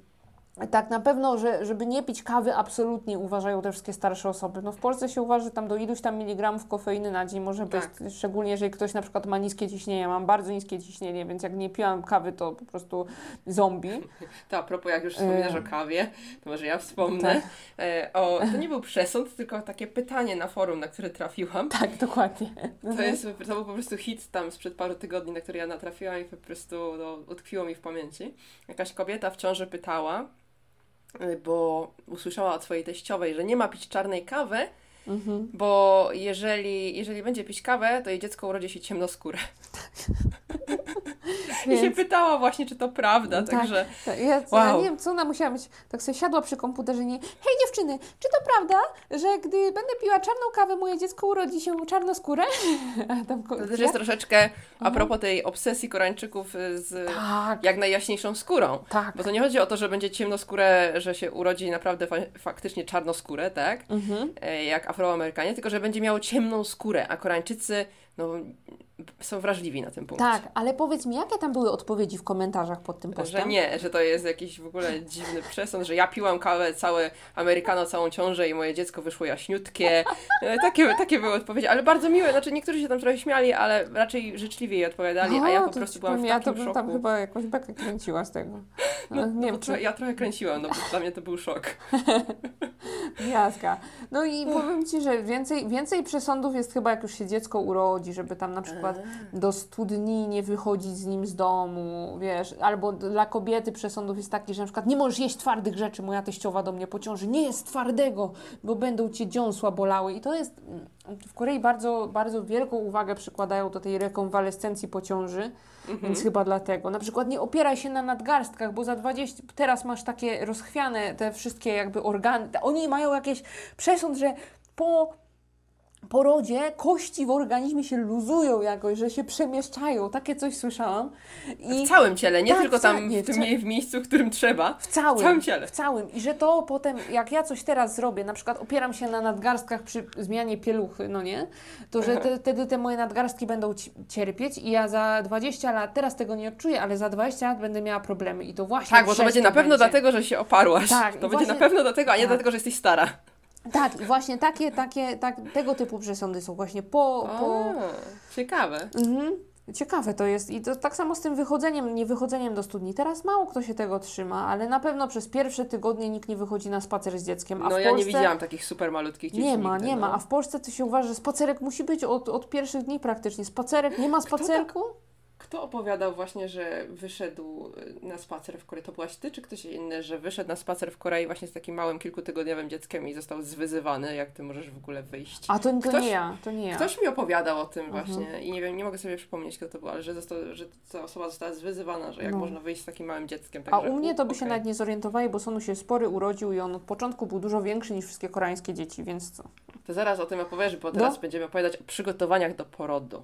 Tak, na pewno, że, żeby nie pić kawy absolutnie uważają te wszystkie starsze osoby. No w Polsce się uważa, że tam do iluś tam miligramów kofeiny na dzień może być, Tak. szczególnie jeżeli ktoś na przykład ma niskie ciśnienie. Ja mam bardzo niskie ciśnienie, więc jak nie piłam kawy, to po prostu zombie. To a propos, jak już wspominasz E, o kawie, to może ja wspomnę. tak. E, o, to nie był przesąd, tylko takie pytanie na forum, na które trafiłam. Tak, dokładnie. To, jest, to był po prostu hit tam sprzed paru tygodni, na który ja natrafiłam i po prostu no, utkwiło mi w pamięci. Jakaś kobieta w ciąży pytała, bo usłyszała od swojej teściowej, że nie ma pić czarnej kawy, Mhm. bo jeżeli, jeżeli będzie pić kawę, to jej dziecko urodzi się ciemnoskóre. [LAUGHS] I się Więc- pytała właśnie, czy to prawda, Tak. także... Tak, ja, Wow. nie wiem, co ona musiała być. Tak sobie siadła przy komputerze nie. Hej dziewczyny, czy to prawda, że gdy będę piła czarną kawę, moje dziecko urodzi się czarnoskóre? [LAUGHS] A tam To też jest troszeczkę a Mhm. propos tej obsesji Koreańczyków y, z Tak, jak najjaśniejszą skórą. tak. Bo to nie chodzi o to, że będzie ciemnoskórę, że się urodzi naprawdę fa faktycznie czarnoskórę, tak? Mhm. E, Jak Afroamerykanie, tylko że będzie miało ciemną skórę, a Koreańczycy no, są wrażliwi na tym punkcie. Tak, ale powiedz mi, jakie tam były odpowiedzi w komentarzach pod tym postem? Że nie, że to jest jakiś w ogóle dziwny przesąd, że ja piłam kawę całe Amerykano, całą ciążę i moje dziecko wyszło jaśniutkie. E, Takie, takie były odpowiedzi, ale bardzo miłe. Znaczy niektórzy się tam trochę śmiali, ale raczej życzliwie jej odpowiadali, a ja po prostu byłam w powiem, Ja takim to bym szoku. tam chyba jakąś bekę kręciła z tego. No, No, nie wiem, czy... ja trochę kręciłam, no bo dla mnie to był szok. [LAUGHS] Jaska. No i powiem Ci, że więcej, więcej przesądów jest chyba jak już się dziecko urodzi, żeby tam na przykład do studni nie wychodzić z nim z domu, wiesz, albo dla kobiety przesądów jest taki, że na przykład nie możesz jeść twardych rzeczy, moja teściowa do mnie pociąży, nie jest twardego, bo będą Cię dziąsła bolały i to jest, mm, w Korei bardzo, bardzo wielką uwagę przykładają do tej rekonwalescencji po ciąży, więc chyba dlatego. Na przykład nie opieraj się na nadgarstkach, bo za 20, teraz masz takie rozchwiane te wszystkie jakby organy, oni mają jakieś przesąd, że po porodzie kości w organizmie się luzują jakoś, że się przemieszczają. Takie coś słyszałam. I W całym ciele, nie Tak, tylko tam nie, w, tym, w miejscu, w którym trzeba. w całym, W całym ciele. W całym. I że to potem, jak ja coś teraz zrobię, na przykład opieram się na nadgarstkach przy zmianie pieluchy, no nie? To, że te, wtedy te moje nadgarstki będą ci- cierpieć i ja za 20 lat, teraz tego nie odczuję, ale za 20 lat będę miała problemy. I to właśnie Tak, bo to będzie na pewno będzie. dlatego, że się oparłaś. Tak, to będzie właśnie- na pewno dlatego, a nie tak. dlatego, że jesteś stara. Tak, i właśnie takie, takie, tak, tego typu przesądy są właśnie po... po O, ciekawe. Mhm. Ciekawe to jest i to tak samo z tym wychodzeniem, nie wychodzeniem do studni. Teraz mało kto się tego trzyma, ale na pewno przez pierwsze tygodnie nikt nie wychodzi na spacer z dzieckiem. A No w ja Polsce nie widziałam takich super malutkich dzieci Nie ma, nigdy, nie no. ma. A w Polsce to się uważa, że spacerek musi być od, od pierwszych dni praktycznie. Spacerek, nie ma spacerku? Kto opowiadał właśnie, że wyszedł y, na spacer w Korei? To byłaś ty czy ktoś inny, że wyszedł na spacer w Korei właśnie z takim małym kilkutygodniowym dzieckiem i został zwyzywany, jak ty możesz w ogóle wyjść? A to, to Ktoś- nie ja, to nie ja. Ktoś mi opowiadał o tym Mhm. właśnie i nie wiem, nie mogę sobie przypomnieć, kto to był, ale że, został, że ta osoba została zwyzywana, że jak No. można wyjść z takim małym dzieckiem. A Także, u mnie to by się okej. nawet nie zorientowali, bo Sonu się spory urodził i on od początku był dużo większy niż wszystkie koreańskie dzieci, więc co? To zaraz o tym opowiesz, bo teraz No. będziemy opowiadać o przygotowaniach do porodu.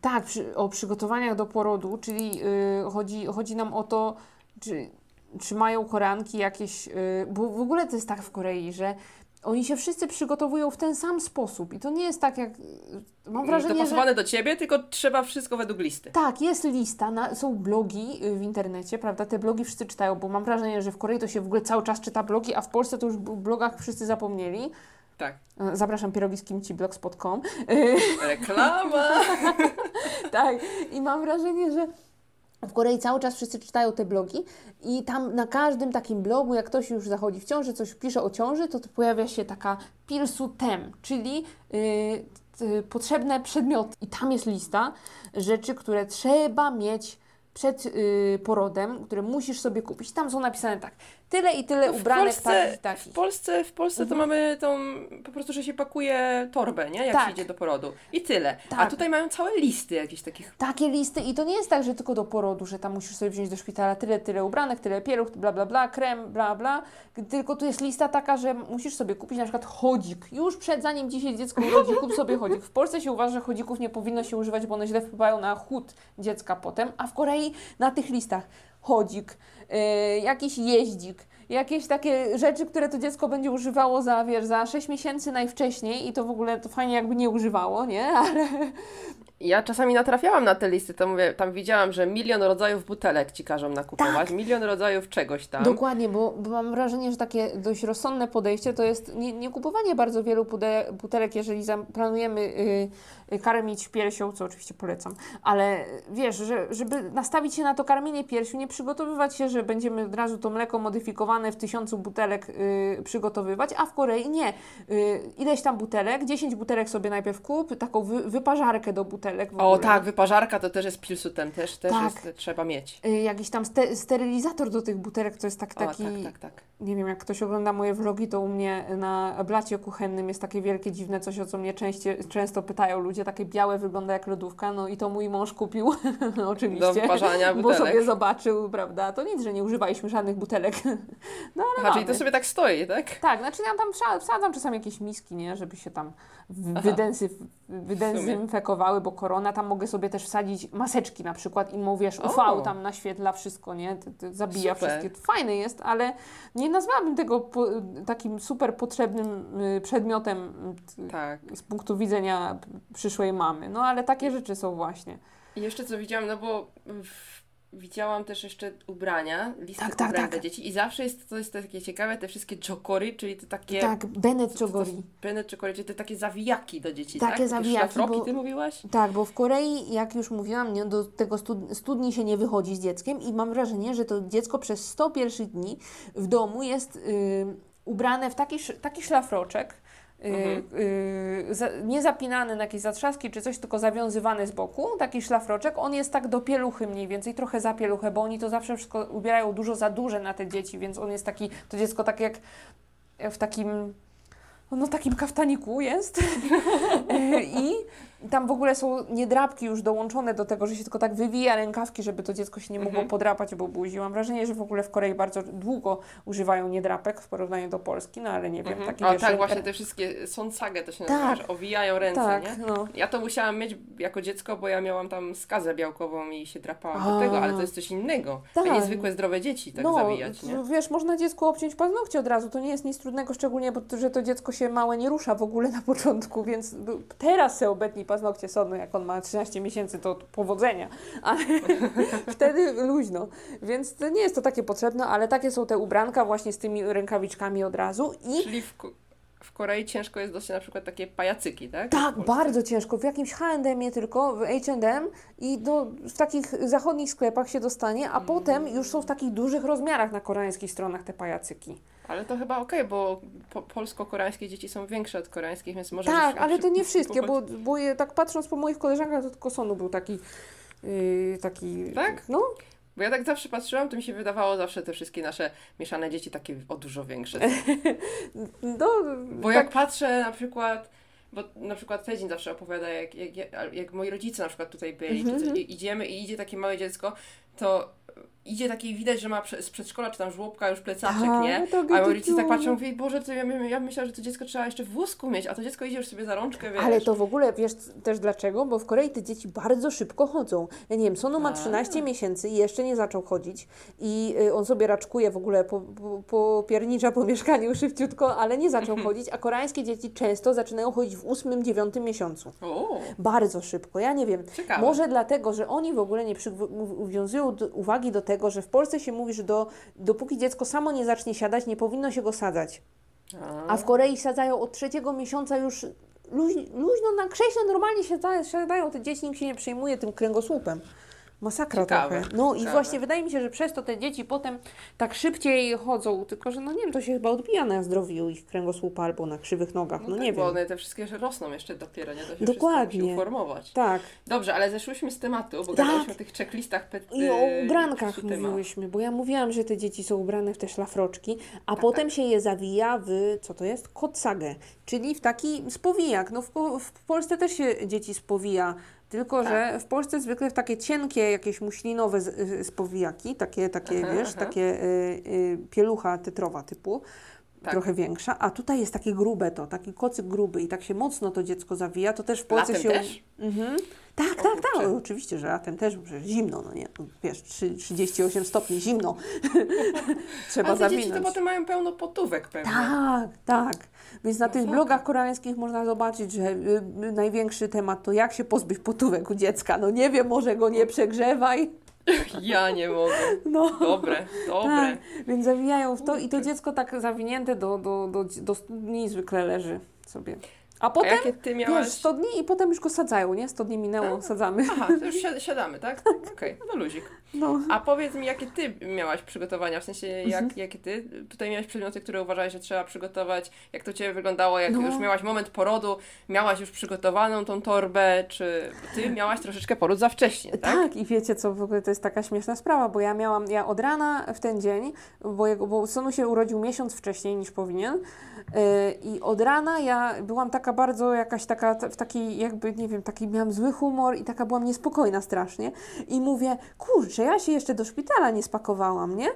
Tak, przy, o przygotowaniach do porodu, czyli y, chodzi, chodzi nam o to, czy, czy mają Koreanki jakieś. Y, bo w ogóle to jest tak w Korei, że oni się wszyscy przygotowują w ten sam sposób i to nie jest tak jak. y, Mam wrażenie, że. Dopasowane do ciebie, tylko trzeba wszystko według listy. Tak, jest lista, na, są blogi w internecie, prawda? Te blogi wszyscy czytają, bo mam wrażenie, że w Korei to się w ogóle cały czas czyta blogi, a w Polsce to już w blogach wszyscy zapomnieli. Tak. Zapraszam pierogi z kimchi blogspot.com. Reklama! [LAUGHS] tak, i mam wrażenie, że w Korei cały czas wszyscy czytają te blogi i tam na każdym takim blogu, jak ktoś już zachodzi w ciąży, coś pisze o ciąży, to, to pojawia się taka pilsu tem, czyli yy, y, potrzebne przedmioty. I tam jest lista rzeczy, które trzeba mieć przed y, porodem, które musisz sobie kupić. Tam są napisane tak, tyle i tyle W ubranek Polsce, takich w. Polsce, w Polsce to mamy tą, po prostu, że się pakuje torbę, nie? Jak Tak. się idzie do porodu. I tyle. A Tak. tutaj mają całe listy jakichś takich. Takie listy i to nie jest tak, że tylko do porodu, że tam musisz sobie wziąć do szpitala tyle, tyle ubranek, tyle pieluch, bla, bla, bla, krem, bla, bla. Tylko tu jest lista taka, że musisz sobie kupić na przykład chodzik. Już przed, zanim dzisiaj dziecko urodzi, kup sobie chodzik. W Polsce się uważa, że chodzików nie powinno się używać, bo one źle wpływają na chód dziecka potem, a w Korei na tych listach chodzik, yy, jakiś jeździk, jakieś takie rzeczy, które to dziecko będzie używało za, wiesz, za 6 miesięcy najwcześniej i to w ogóle to fajnie jakby nie używało, nie? [LAUGHS] Ale Ja czasami natrafiałam na te listy, to mówię, tam widziałam, że milion rodzajów butelek ci każą nakupować, milion rodzajów czegoś tam. Dokładnie, bo, bo mam wrażenie, że takie dość rozsądne podejście to jest nie, nie kupowanie bardzo wielu pude, butelek, jeżeli planujemy y, y, karmić piersią, co oczywiście polecam, ale wiesz, że, żeby nastawić się na to karmienie piersią, nie przygotowywać się, że będziemy od razu to mleko modyfikowane w tysiącu butelek y, przygotowywać, a w Korei nie. Y, ileś tam butelek, 10 butelek sobie najpierw kup, taką wy, wyparzarkę do butelek w O tak, wyparzarka to też jest pilsutem, też, też Tak. jest, trzeba mieć. Y, jakiś tam ste, sterylizator do tych butelek, to jest tak, O, taki... tak, tak, tak. Nie wiem, jak ktoś ogląda moje vlogi, to u mnie na blacie kuchennym jest takie wielkie, dziwne coś, o co mnie częście, często pytają ludzie. Takie białe, wygląda jak lodówka. No i to mój mąż kupił, [LAUGHS] oczywiście. Do wyparzania Bo butelek. sobie zobaczył, prawda? To nic, że nie używaliśmy żadnych butelek. [LAUGHS] No ale Aha, czyli to sobie tak stoi, tak? Tak, znaczy ja tam wsa- wsadzam czasami jakieś miski, nie? Żeby się tam w- wydensyf- wydezynfekowały, bo korona, tam mogę sobie też wsadzić maseczki na przykład i mu wiesz, UV O. tam naświetla wszystko, nie? Zabija Super. wszystkie. Fajne jest, ale nie nazwałabym tego po, takim super potrzebnym y, przedmiotem y, Tak. z punktu widzenia przyszłej mamy. No ale takie rzeczy są właśnie. I jeszcze co widziałam, no bo w, widziałam też jeszcze ubrania, listy Tak, tak, ubrań tak. dla dzieci i zawsze jest to jest takie ciekawe, te wszystkie jokory, czyli te takie... Tak, Bennett Chogori. Bennett chokory, czyli te takie zawijaki do dzieci, Takie tak? Zawijaki, bo- ty mówiłaś? Tak, bo w Korei, jak już mówiłam, nie, do tego stud- studni się nie wychodzi z dzieckiem i mam wrażenie, że to dziecko przez 100 pierwszych dni w domu jest y, ubrane w taki, taki szlafroczek, Y, za, nie zapinany na jakieś zatrzaski czy coś, tylko zawiązywany z boku, taki szlafroczek. On jest tak do pieluchy mniej więcej, trochę za pieluchę, bo oni to zawsze wszystko ubierają dużo za duże na te dzieci, więc on jest taki, to dziecko tak jak w takim no takim kaftaniku jest. [LAUGHS] I tam w ogóle są niedrapki już dołączone do tego, że się tylko tak wywija rękawki, żeby to dziecko się nie mogło Mhm. podrapać bo buzi. Mam wrażenie, że w ogóle w Korei bardzo długo używają niedrapek w porównaniu do Polski, no ale nie wiem. Mhm. Taki, O wiesz, tak, właśnie te wszystkie sonsage to się Tak. nazywa, że owijają ręce, Tak, nie? no. Ja to musiałam mieć jako dziecko, bo ja miałam tam skazę białkową i się drapałam A. do tego, ale to jest coś innego. Tak. A nie zwykłe zdrowe dzieci tak zawijać, nie? wiesz, można dziecku obciąć paznokcie od razu, to nie jest nic trudnego, szczególnie, bo to, że to dziecko się małe nie rusza w ogóle na początku, więc no, teraz se obetnij paznokcie sodno, jak on ma 13 miesięcy, to powodzenia, ale [LAUGHS] wtedy luźno, więc nie jest to takie potrzebne, ale takie są te ubranka właśnie z tymi rękawiczkami od razu i Czyli w, w Korei ciężko jest dostać na przykład takie pajacyki, tak? Tak, bardzo ciężko. W jakimś H&M tylko, w H&M i do, w takich zachodnich sklepach się dostanie, a potem już są w takich dużych rozmiarach na koreańskich stronach te pajacyki. Ale to chyba okej, bo po, polsko-koreańskie dzieci są większe od koreańskich, więc może... Tak, ale to nie wszystkie, bo, bo je, tak patrząc po moich koleżankach, to tylko Sonu był taki, yy, taki... Tak? No, Bo ja tak zawsze patrzyłam, to mi się wydawało zawsze te wszystkie nasze mieszane dzieci takie o dużo większe. [LAUGHS] no Bo tak, jak patrzę na przykład, bo na przykład Fedzin zawsze opowiada, jak, jak, jak, moi rodzice na przykład tutaj byli, Mhm, czy coś, i- idziemy i idzie takie małe dziecko, to idzie taki, widać, że ma z przedszkola czy tam żłobka już plecaczek, Tak, nie? to A rodzice tak patrzą, mówię, Boże, to ja, ja myślałam, że to dziecko trzeba jeszcze w wózku mieć, a to dziecko idzie już sobie za rączkę, wiesz. Ale to w ogóle, wiesz też dlaczego? Bo w Korei te dzieci bardzo szybko chodzą. Ja nie wiem, Sonu ma A. 13 miesięcy i jeszcze nie zaczął chodzić i y, on sobie raczkuje w ogóle, po, po, popiernicza po mieszkaniu szybciutko, ale nie zaczął [LAUGHS] chodzić, a koreańskie dzieci często zaczynają chodzić w 8-9 miesiącu. O, Bardzo szybko, ja nie wiem. ciekawe. Może dlatego, że oni w ogóle nie przywiązują uwagi do tego, że w Polsce się mówi, że do, dopóki dziecko samo nie zacznie siadać, nie powinno się go sadzać. A w Korei sadzają od trzeciego miesiąca już luź, luźno na krześle, normalnie siadają, siadają te dzieci, nikt się nie przejmuje tym kręgosłupem. Masakra Ciekawe, trochę. No i ciekawe. właśnie wydaje mi się, że przez to te dzieci potem tak szybciej chodzą, tylko że no nie wiem, to się chyba odbija na zdrowiu ich kręgosłupa albo na krzywych nogach, no, No, nie tak, bo wiem. one te wszystkie rosną jeszcze dopiero, nie? To się Dokładnie. musi uformować. Tak. Dobrze, ale zeszłyśmy z tematu, bo Tak. gadaliśmy o tych checklistach pet, I o yy, ubrankach mówiłyśmy, bo ja mówiłam, że te dzieci są ubrane w te szlafroczki, a Tak, potem się je zawija w, co to jest? Kotsagę, czyli w taki spowijak. No w, w Polsce też się dzieci spowija, tylko Tak. że w Polsce zwykle w takie cienkie, jakieś muślinowe spowijaki, takie, takie Aha, wiesz, aha. takie y, y, pielucha tetrowa typu, Tak. trochę większa, a tutaj jest takie grube to, taki kocyk gruby i tak się mocno to dziecko zawija, to też w Polsce Latem się... też? Mhm. Tak, O tak, tak, oczywiście, że latem też, że zimno, no nie, wiesz, trzy- 38 stopni zimno, [LAUGHS] trzeba Ale te dzieci to zawinąć. potem mają pełno potówek pewnie. Tak, tak. Więc na tych Masakra. blogach koreańskich można zobaczyć, że y, y, największy temat to jak się pozbyć potówek u dziecka. No nie wiem, może go nie przegrzewaj. [LAUGHS] Ja nie mogę. No. Dobre, dobre. Tak, więc zawijają w to i to dziecko tak zawinięte do, do, do, do studni zwykle leży sobie. A A potem, jakie ty miałaś... wiesz, 100 dni i potem już go sadzają, nie? 100 dni minęło, sadzamy. Aha, to już si- siadamy, [LAUGHS] tak? Okej, no luzik. No. A powiedz mi, jakie ty miałaś przygotowania, w sensie jak, Mhm. jakie ty tutaj miałaś przedmioty, które uważałaś, że trzeba przygotować, jak to Ciebie wyglądało, jak No. już miałaś moment porodu, miałaś już przygotowaną tą torbę, czy ty miałaś troszeczkę poród za wcześnie, tak? Tak, i wiecie co, w ogóle to jest taka śmieszna sprawa, bo ja miałam, ja od rana w ten dzień, bo, jego, bo Sonu się urodził miesiąc wcześniej niż powinien yy, i od rana ja byłam taka bardzo jakaś taka, w takiej jakby, nie wiem, taki miałam zły humor i taka byłam niespokojna strasznie i mówię, kurczę, ja się jeszcze do szpitala nie spakowałam, nie?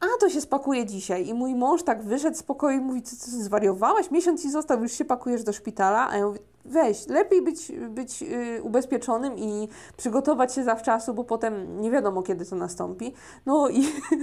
A to się spakuje dzisiaj. I mój mąż tak wyszedł z pokoju i mówi, co, co zwariowałaś? Miesiąc ci został, już się pakujesz do szpitala. A ja mówię, weź, lepiej być, być y, ubezpieczonym i przygotować się zawczasu, bo potem nie wiadomo, kiedy to nastąpi. No i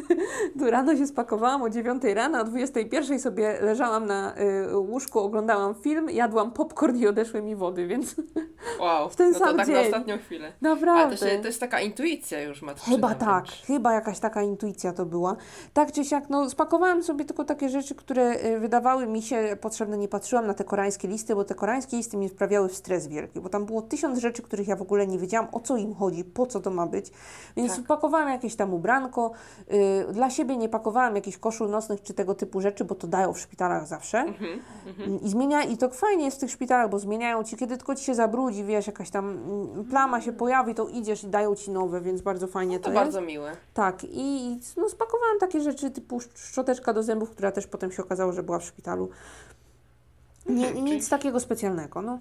[LAUGHS] tu rano się spakowałam o 9 rano, o 21 sobie leżałam na y, łóżku, oglądałam film, jadłam popcorn i odeszły mi wody, więc [LAUGHS] Wow, w ten no to sam tak dzień. na ostatnią chwilę. Naprawdę. to, się, to jest taka intuicja już matczyna Chyba tak, wręcz. chyba jakaś taka intuicja to była. Tak czy siak, no spakowałam sobie tylko takie rzeczy, które y, wydawały mi się potrzebne. Nie patrzyłam na te koreańskie listy, bo te koreańskie listy mnie wprawiały w stres wielki, bo tam było tysiąc rzeczy, których ja w ogóle nie wiedziałam, o co im chodzi, po co to ma być. Więc Tak. pakowałam jakieś tam ubranko. Y, dla siebie nie pakowałam jakichś koszul nocnych czy tego typu rzeczy, bo to dają w szpitalach zawsze. Mhm, mhm. I zmienia, i to fajnie jest w tych szpitalach, bo zmieniają ci, kiedy tylko ci się zabrudzi, wiesz, jakaś tam mm, plama się pojawi, to idziesz i dają ci nowe, więc bardzo fajnie No to, to jest. bardzo miłe. Tak, i no, spakowałam takie rzeczy typu sz- szczoteczka do zębów, która też potem się okazało, że była w szpitalu. Nie, nic takiego specjalnego, no.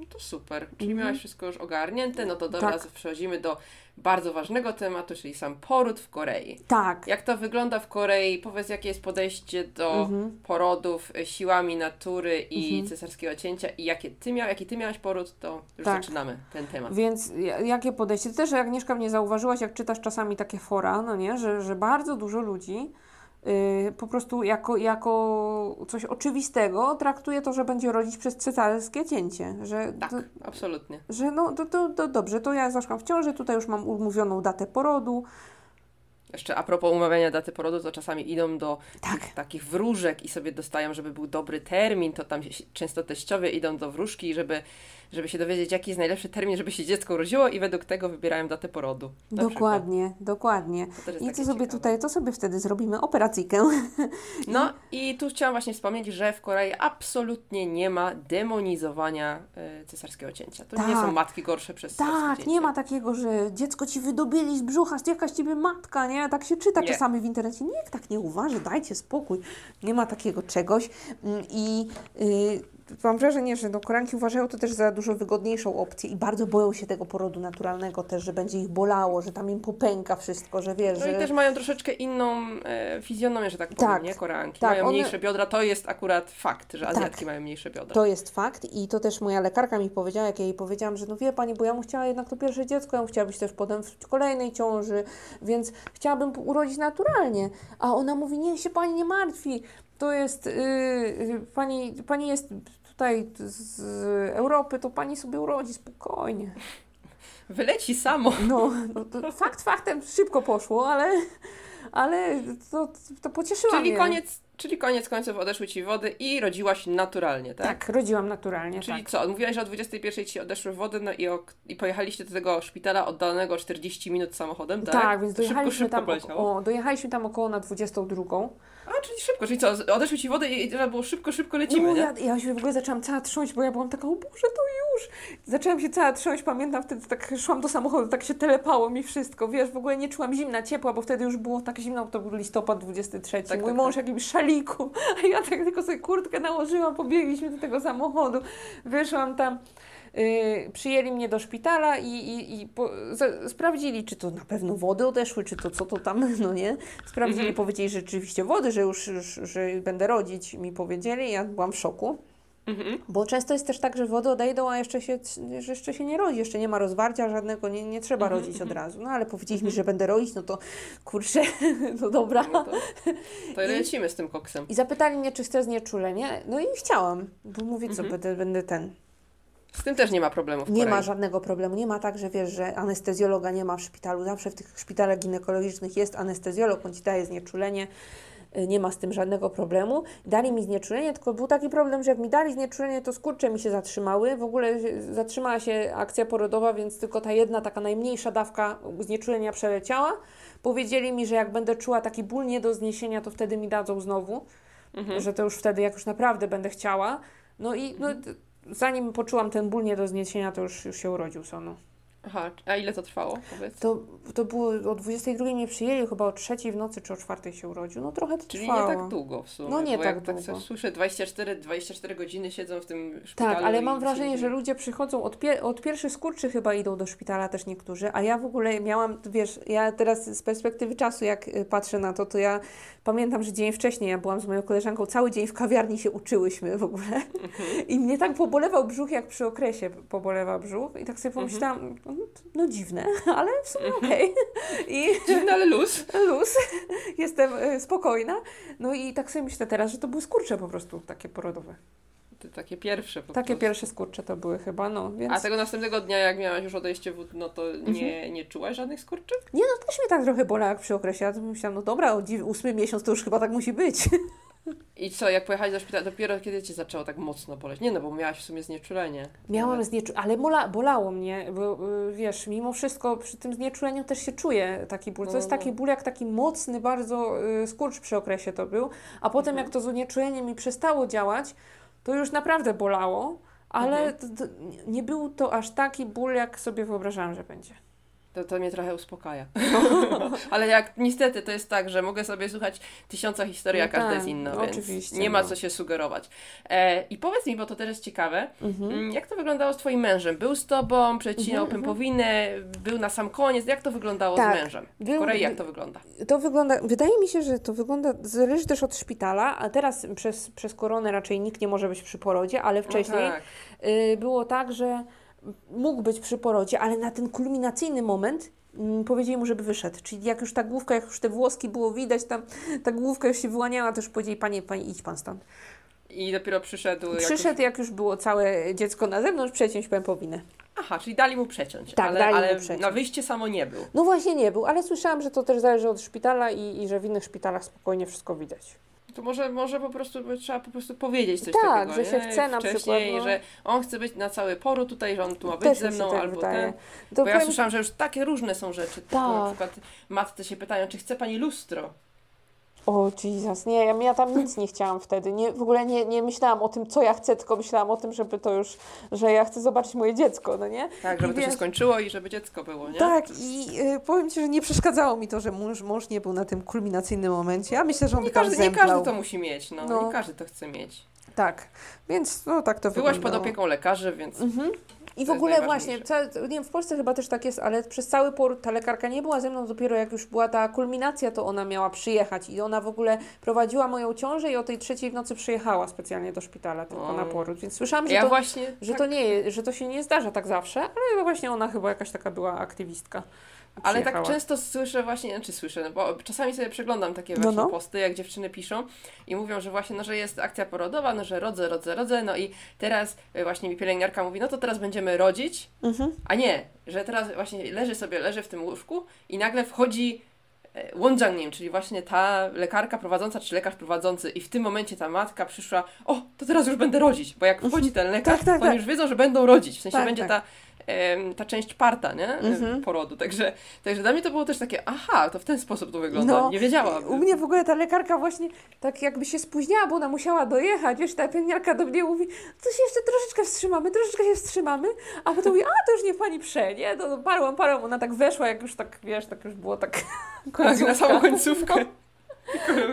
No to super. Czyli Mhm. miałaś wszystko już ogarnięte, no to teraz Tak. przechodzimy do bardzo ważnego tematu, czyli sam poród w Korei. Tak. Jak to wygląda w Korei? Powiedz, jakie jest podejście do Mhm. porodów y, siłami natury i Mhm. cesarskiego cięcia i jakie ty miał, jaki ty miałaś poród, to już Tak. zaczynamy ten temat. Więc ja- jakie podejście? Ty też, Agnieszka, mnie zauważyłaś, jak czytasz czasami takie fora, no nie, że, że bardzo dużo ludzi po prostu jako, jako coś oczywistego traktuje to, że będzie rodzić przez cesarskie cięcie. Że, Tak, to, absolutnie. że no to, to, to dobrze, to ja zaszłam w ciąży, tutaj już mam umówioną datę porodu. Jeszcze a propos umawiania daty porodu, to czasami idą do Tak. takich wróżek i sobie dostają, żeby był dobry termin, to tam często teściowie idą do wróżki, żeby, żeby się dowiedzieć, jaki jest najlepszy termin, żeby się dziecko urodziło i według tego wybierają datę porodu. Dokładnie, dokładnie. przykład. To jest I co sobie ciekawe. tutaj, to sobie wtedy zrobimy operacyjkę. No i tu chciałam właśnie wspomnieć, że w Korei absolutnie nie ma demonizowania y, cesarskiego cięcia. To nie Tak. są matki gorsze przez cesarskie Tak, cięcie. nie ma takiego, że dziecko ci wydobili z brzucha, jaka z ciebie matka, nie? Tak się czyta Nie. czasami w internecie. Nikt tak nie uważa, dajcie spokój. Nie ma takiego czegoś. Mm, I yy, mam wrażenie, że no, Koreanki uważają to też za dużo wygodniejszą opcję i bardzo boją się tego porodu naturalnego też, że będzie ich bolało, że tam im popęka wszystko, że wiesz, No i że... też mają troszeczkę inną e, fizjonomię, że tak powiem, Tak, nie? Koreanki. tak, mają one- mniejsze biodra, to jest akurat fakt, że Azjatki Tak. mają mniejsze biodra. To jest fakt i to też moja lekarka mi powiedziała, jak ja jej powiedziałam, że no wie Pani, bo ja bym chciała jednak to pierwsze dziecko, ja bym chciała być też potem w kolejnej ciąży, więc chciałabym urodzić naturalnie. A ona mówi, niech się Pani nie martwi, to jest, yy, pani, pani jest tutaj z Europy, to Pani sobie urodzi spokojnie. Wyleci samo. No, no to fakt faktem szybko poszło, ale, ale to, to pocieszyła Czyli mnie. koniec, czyli koniec końców odeszły Ci wody i rodziłaś naturalnie, tak? Tak, rodziłam naturalnie, Czyli tak. co, mówiłaś, że o 21 Ci odeszły wody no i, o, i pojechaliście do tego szpitala oddalonego 40 minut samochodem, tak? Tak, więc To szybko, dojechaliśmy szybko tam, poleciało. o, dojechaliśmy tam około na 22. A, czyli szybko, czyli co, odeszły Ci wody i, i trzeba było szybko, szybko lecimy, no, nie? ja, ja się w ogóle zaczęłam cała trząść, bo ja byłam taka, o Boże, to już! Zaczęłam się cała trząść, pamiętam wtedy tak szłam do samochodu, tak się telepało mi wszystko, wiesz, w ogóle nie czułam zimna, ciepła, bo wtedy już było tak zimno, bo to był listopad 23, Tak, mój tak, mąż tak. jakimś szaliku, [LAUGHS] a ja tak tylko sobie kurtkę nałożyłam, pobiegliśmy do tego samochodu, wyszłam tam, Yy, przyjęli mnie do szpitala i, i, i po, sprawdzili, czy to na pewno wody odeszły, czy to co to tam, [LAUGHS] no nie. Sprawdzili, Mhm. powiedzieli, że rzeczywiście wody, że już, już że będę rodzić, mi powiedzieli. Ja byłam w szoku. Mhm. Bo często jest też tak, że wody odejdą, a jeszcze się, że jeszcze się nie rodzi, jeszcze nie ma rozwarcia żadnego, nie, nie trzeba Mhm, rodzić od razu. No ale powiedzieliśmy, że będę rodzić, no to kurczę, [LAUGHS] no dobra. No to, to lecimy z tym koksem. I zapytali mnie, czy chcę znieczulenie. No i chciałam, bo mówię, co, Mhm. będę, będę ten. Z tym też nie ma problemu Nie ma żadnego problemu. Nie ma tak, że wiesz, że anestezjologa nie ma w szpitalu. Zawsze w tych szpitalach ginekologicznych jest anestezjolog, on ci daje znieczulenie. Y, Nie ma z tym żadnego problemu. Dali mi znieczulenie, tylko był taki problem, że jak mi dali znieczulenie, to skurcze mi się zatrzymały. W ogóle zatrzymała się akcja porodowa, więc tylko ta jedna, taka najmniejsza dawka znieczulenia przeleciała. Powiedzieli mi, że jak będę czuła taki ból nie do zniesienia, to wtedy mi dadzą znowu. Mhm. Że to już wtedy, jak już naprawdę będę chciała. No i no, d- zanim poczułam ten ból nie do zniesienia, to już, już się urodził Sonu. Aha, a ile to trwało? Powiedz. To, to było o 22 mnie przyjęli, chyba o 3 w nocy czy o 4 się urodził. No trochę to Czyli trwało. nie tak długo w sumie. No nie tak tak długo. coś słyszę, 24, 24 godziny siedzą w tym szpitalu. Tak, ale mam wrażenie, nie że ludzie przychodzą od, pie- od pierwszych skurczy chyba idą do szpitala też niektórzy, a ja w ogóle miałam, wiesz, ja teraz z perspektywy czasu jak y, patrzę na to, to ja pamiętam, że dzień wcześniej ja byłam z moją koleżanką, cały dzień w kawiarni się uczyłyśmy w ogóle Mhm. i mnie tak pobolewał brzuch, jak przy okresie pobolewa brzuch i tak sobie pomyślałam, no, no dziwne, [LAUGHS] ale w sumie [LAUGHS] okej. I Dziwny, ale luz. [LAUGHS] luz, jestem y, spokojna. No i tak sobie myślę teraz, że to były skurcze po prostu takie porodowe. Takie pierwsze po Takie prostu. pierwsze skurcze to były chyba, no więc... A tego następnego dnia, jak miałaś już odejście wód, no to Mhm. nie, nie czułaś żadnych skurczy? Nie, no też mnie tak trochę bolało jak przy okresie. Ja myślałam, no dobra, ósmy miesiąc to już chyba tak musi być. I co, jak pojechałeś do szpitala, dopiero kiedy cię zaczęło tak mocno boleć? Nie no, bo miałaś w sumie znieczulenie. Miałam Ale- znieczu... ale mola, bolało mnie, bo y, wiesz, mimo wszystko przy tym znieczuleniu też się czuje taki ból. To No, jest no. taki ból jak taki mocny bardzo y, skurcz przy okresie to był, a potem Mhm. jak to znieczulenie mi przestało działać, to już naprawdę bolało, ale Mhm. nie był to aż taki ból, jak sobie wyobrażałam, że będzie. To, to mnie trochę uspokaja. [LAUGHS] Ale jak niestety to jest tak, że mogę sobie słuchać tysiąca historii, a No każda tak, jest inna, no więc nie ma no. co się sugerować. E, I powiedz mi, bo to też jest ciekawe, Mhm. mm, jak to wyglądało z Twoim mężem? Był z Tobą, przecinał Mhm, pępowinę, był na sam koniec. Jak to wyglądało Tak, z mężem? W był- Korei jak to wygląda? To wygląda, wydaje mi się, że to wygląda, zależy też od szpitala, a teraz przez, przez koronę raczej nikt nie może być przy porodzie, ale wcześniej No tak. y, było tak, że mógł być przy porodzie, ale na ten kulminacyjny moment mm, powiedzieli mu, żeby wyszedł. Czyli jak już ta główka, jak już te włoski było widać, tam ta główka już się wyłaniała, to już powiedzieli, panie, panie idź pan stąd. I dopiero przyszedł. jak Przyszedł, jak już było całe dziecko na zewnątrz, przeciąć pępowinę. Już... Aha, czyli dali mu przeciąć. Tak, ale, dali mu ale przeciąć. na wyjście samo nie był. No właśnie nie był, ale słyszałam, że to też zależy od szpitala i, i że w innych szpitalach spokojnie wszystko widać. To może, może po prostu trzeba po prostu powiedzieć coś Tak, takiego. że się nie? chce na przykład, no. że on chce być na cały poru tutaj, że on tu ma być Też ze mną, tak albo wydaje. ten. To Bo ja słyszałam, że już takie różne są rzeczy. Typu Tak. na przykład matce się pytają, czy chce pani lustro. O Jesus, nie, ja, ja tam nic nie chciałam wtedy. Nie, w ogóle nie, nie myślałam o tym, co ja chcę, tylko myślałam o tym, żeby to już, że ja chcę zobaczyć moje dziecko, no nie? Tak, żeby I to się wiesz- skończyło i żeby dziecko było, nie? Tak, i y, powiem Ci, że nie przeszkadzało mi to, że mąż, mąż nie był na tym kulminacyjnym momencie. Ja myślę, że on Nie by każdy, nie każdy to musi mieć, no. No. Nie każdy to chce mieć. Tak, więc no tak to Byłaś pod wyglądało. opieką lekarzy, więc Mhm. I w ogóle właśnie, nie wiem, w Polsce chyba też tak jest, ale przez cały poród ta lekarka nie była ze mną, dopiero jak już była ta kulminacja, to ona miała przyjechać i ona w ogóle prowadziła moją ciążę i o tej trzeciej w nocy przyjechała specjalnie do szpitala tylko O. na poród, więc słyszałam, że ja to... właśnie... Że tak, to nie że to się nie zdarza tak zawsze, ale właśnie ona chyba jakaś taka była aktywistka. Ale tak często słyszę właśnie, znaczy słyszę, no bo czasami sobie przeglądam takie No, właśnie no. posty, jak dziewczyny piszą i mówią, że właśnie, no, że jest akcja porodowa, no, że rodzę, rodzę, rodzę, no i teraz y, właśnie mi pielęgniarka mówi, no to teraz będziemy rodzić, Mhm. a nie, że teraz właśnie leży sobie, leży w tym łóżku i nagle wchodzi e, Wonjangnim, czyli właśnie ta lekarka prowadząca, czy lekarz prowadzący i w tym momencie ta matka przyszła, o, to teraz już będę rodzić, bo jak wchodzi ten lekarz, Tak, tak, to oni tak. już wiedzą, że będą rodzić, w sensie Tak, będzie tak. ta ta część parta, nie? Mhm. Porodu. Także, także dla mnie to było też takie, aha, to w ten sposób to wygląda. No, nie wiedziałam. U mnie w ogóle ta lekarka właśnie tak jakby się spóźniała, bo ona musiała dojechać, wiesz, ta pielęgniarka do mnie mówi, to się jeszcze troszeczkę wstrzymamy, troszeczkę się wstrzymamy, a potem mówi, a to już niech pani prze, nie, to parą, parą, ona tak weszła, jak już tak, wiesz, tak już było tak [LAUGHS] tak, na samą końcówkę. No,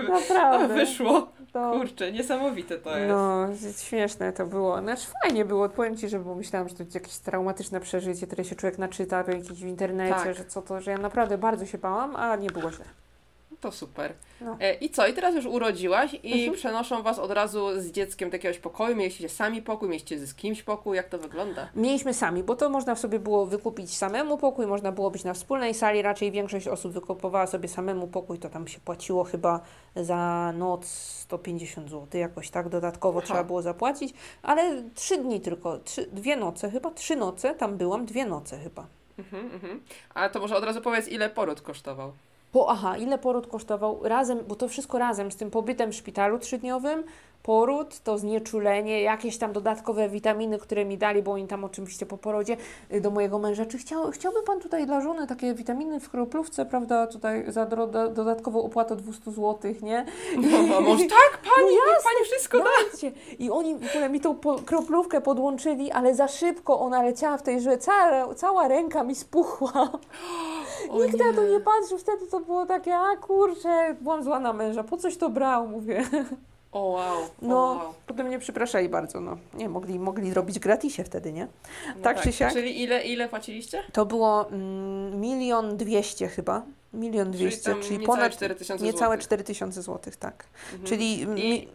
naprawdę. wyszło. To, Kurczę, niesamowite to jest. no, śmieszne to było. Znaczy fajnie było, powiem Ci, że bo myślałam, że to jakieś traumatyczne przeżycie, które się człowiek naczyta w jakimś w internecie, Tak. że co to, że ja naprawdę bardzo się bałam, a nie było źle. To super. No. E, I co? I teraz już urodziłaś i Mhm. przenoszą was od razu z dzieckiem do jakiegoś pokoju. Mieliście sami pokój, mieliście z kimś pokój. Jak to wygląda? Mieliśmy sami, bo to można sobie było wykupić samemu pokój, można było być na wspólnej sali, raczej większość osób wykupowała sobie samemu pokój, to tam się płaciło chyba za noc 150 zł, jakoś tak dodatkowo Aha. trzeba było zapłacić, ale trzy dni tylko, trzy, dwie noce chyba, trzy noce, tam byłam, dwie noce chyba. Mhm, mhm. A to może od razu powiedz, ile poród kosztował? Po, aha, ile poród kosztował razem, bo to wszystko razem z tym pobytem w szpitalu trzydniowym, poród, to znieczulenie, jakieś tam dodatkowe witaminy, które mi dali, bo oni tam oczywiście po porodzie y, do mojego męża, czy chciał, chciałby Pan tutaj dla żony takie witaminy w kroplówce, prawda, tutaj za do, do, dodatkową opłatę 200 zł, nie? No, a może tak, pani, No niech pani wszystko da. Dajcie. I oni w ogóle mi tą po, kroplówkę podłączyli, ale za szybko ona leciała w tej, że cała, cała ręka mi spuchła. [GASPS] O Nikt na to nie. nie patrzył, wtedy to było takie, a kurczę, byłam zła na męża, po coś to brał, mówię. O wow, No, wow. potem mnie przepraszali bardzo, no. Nie, mogli, mogli robić gratisie wtedy, nie? No tak czy siak? Czyli ile, ile płaciliście? To było mm, milion dwieście chyba. Milion Czyli dwieście, czyli, niecałe ponad 4000 niecałe złotych. 4000 złotych, tak. Mhm. Czyli I, mi,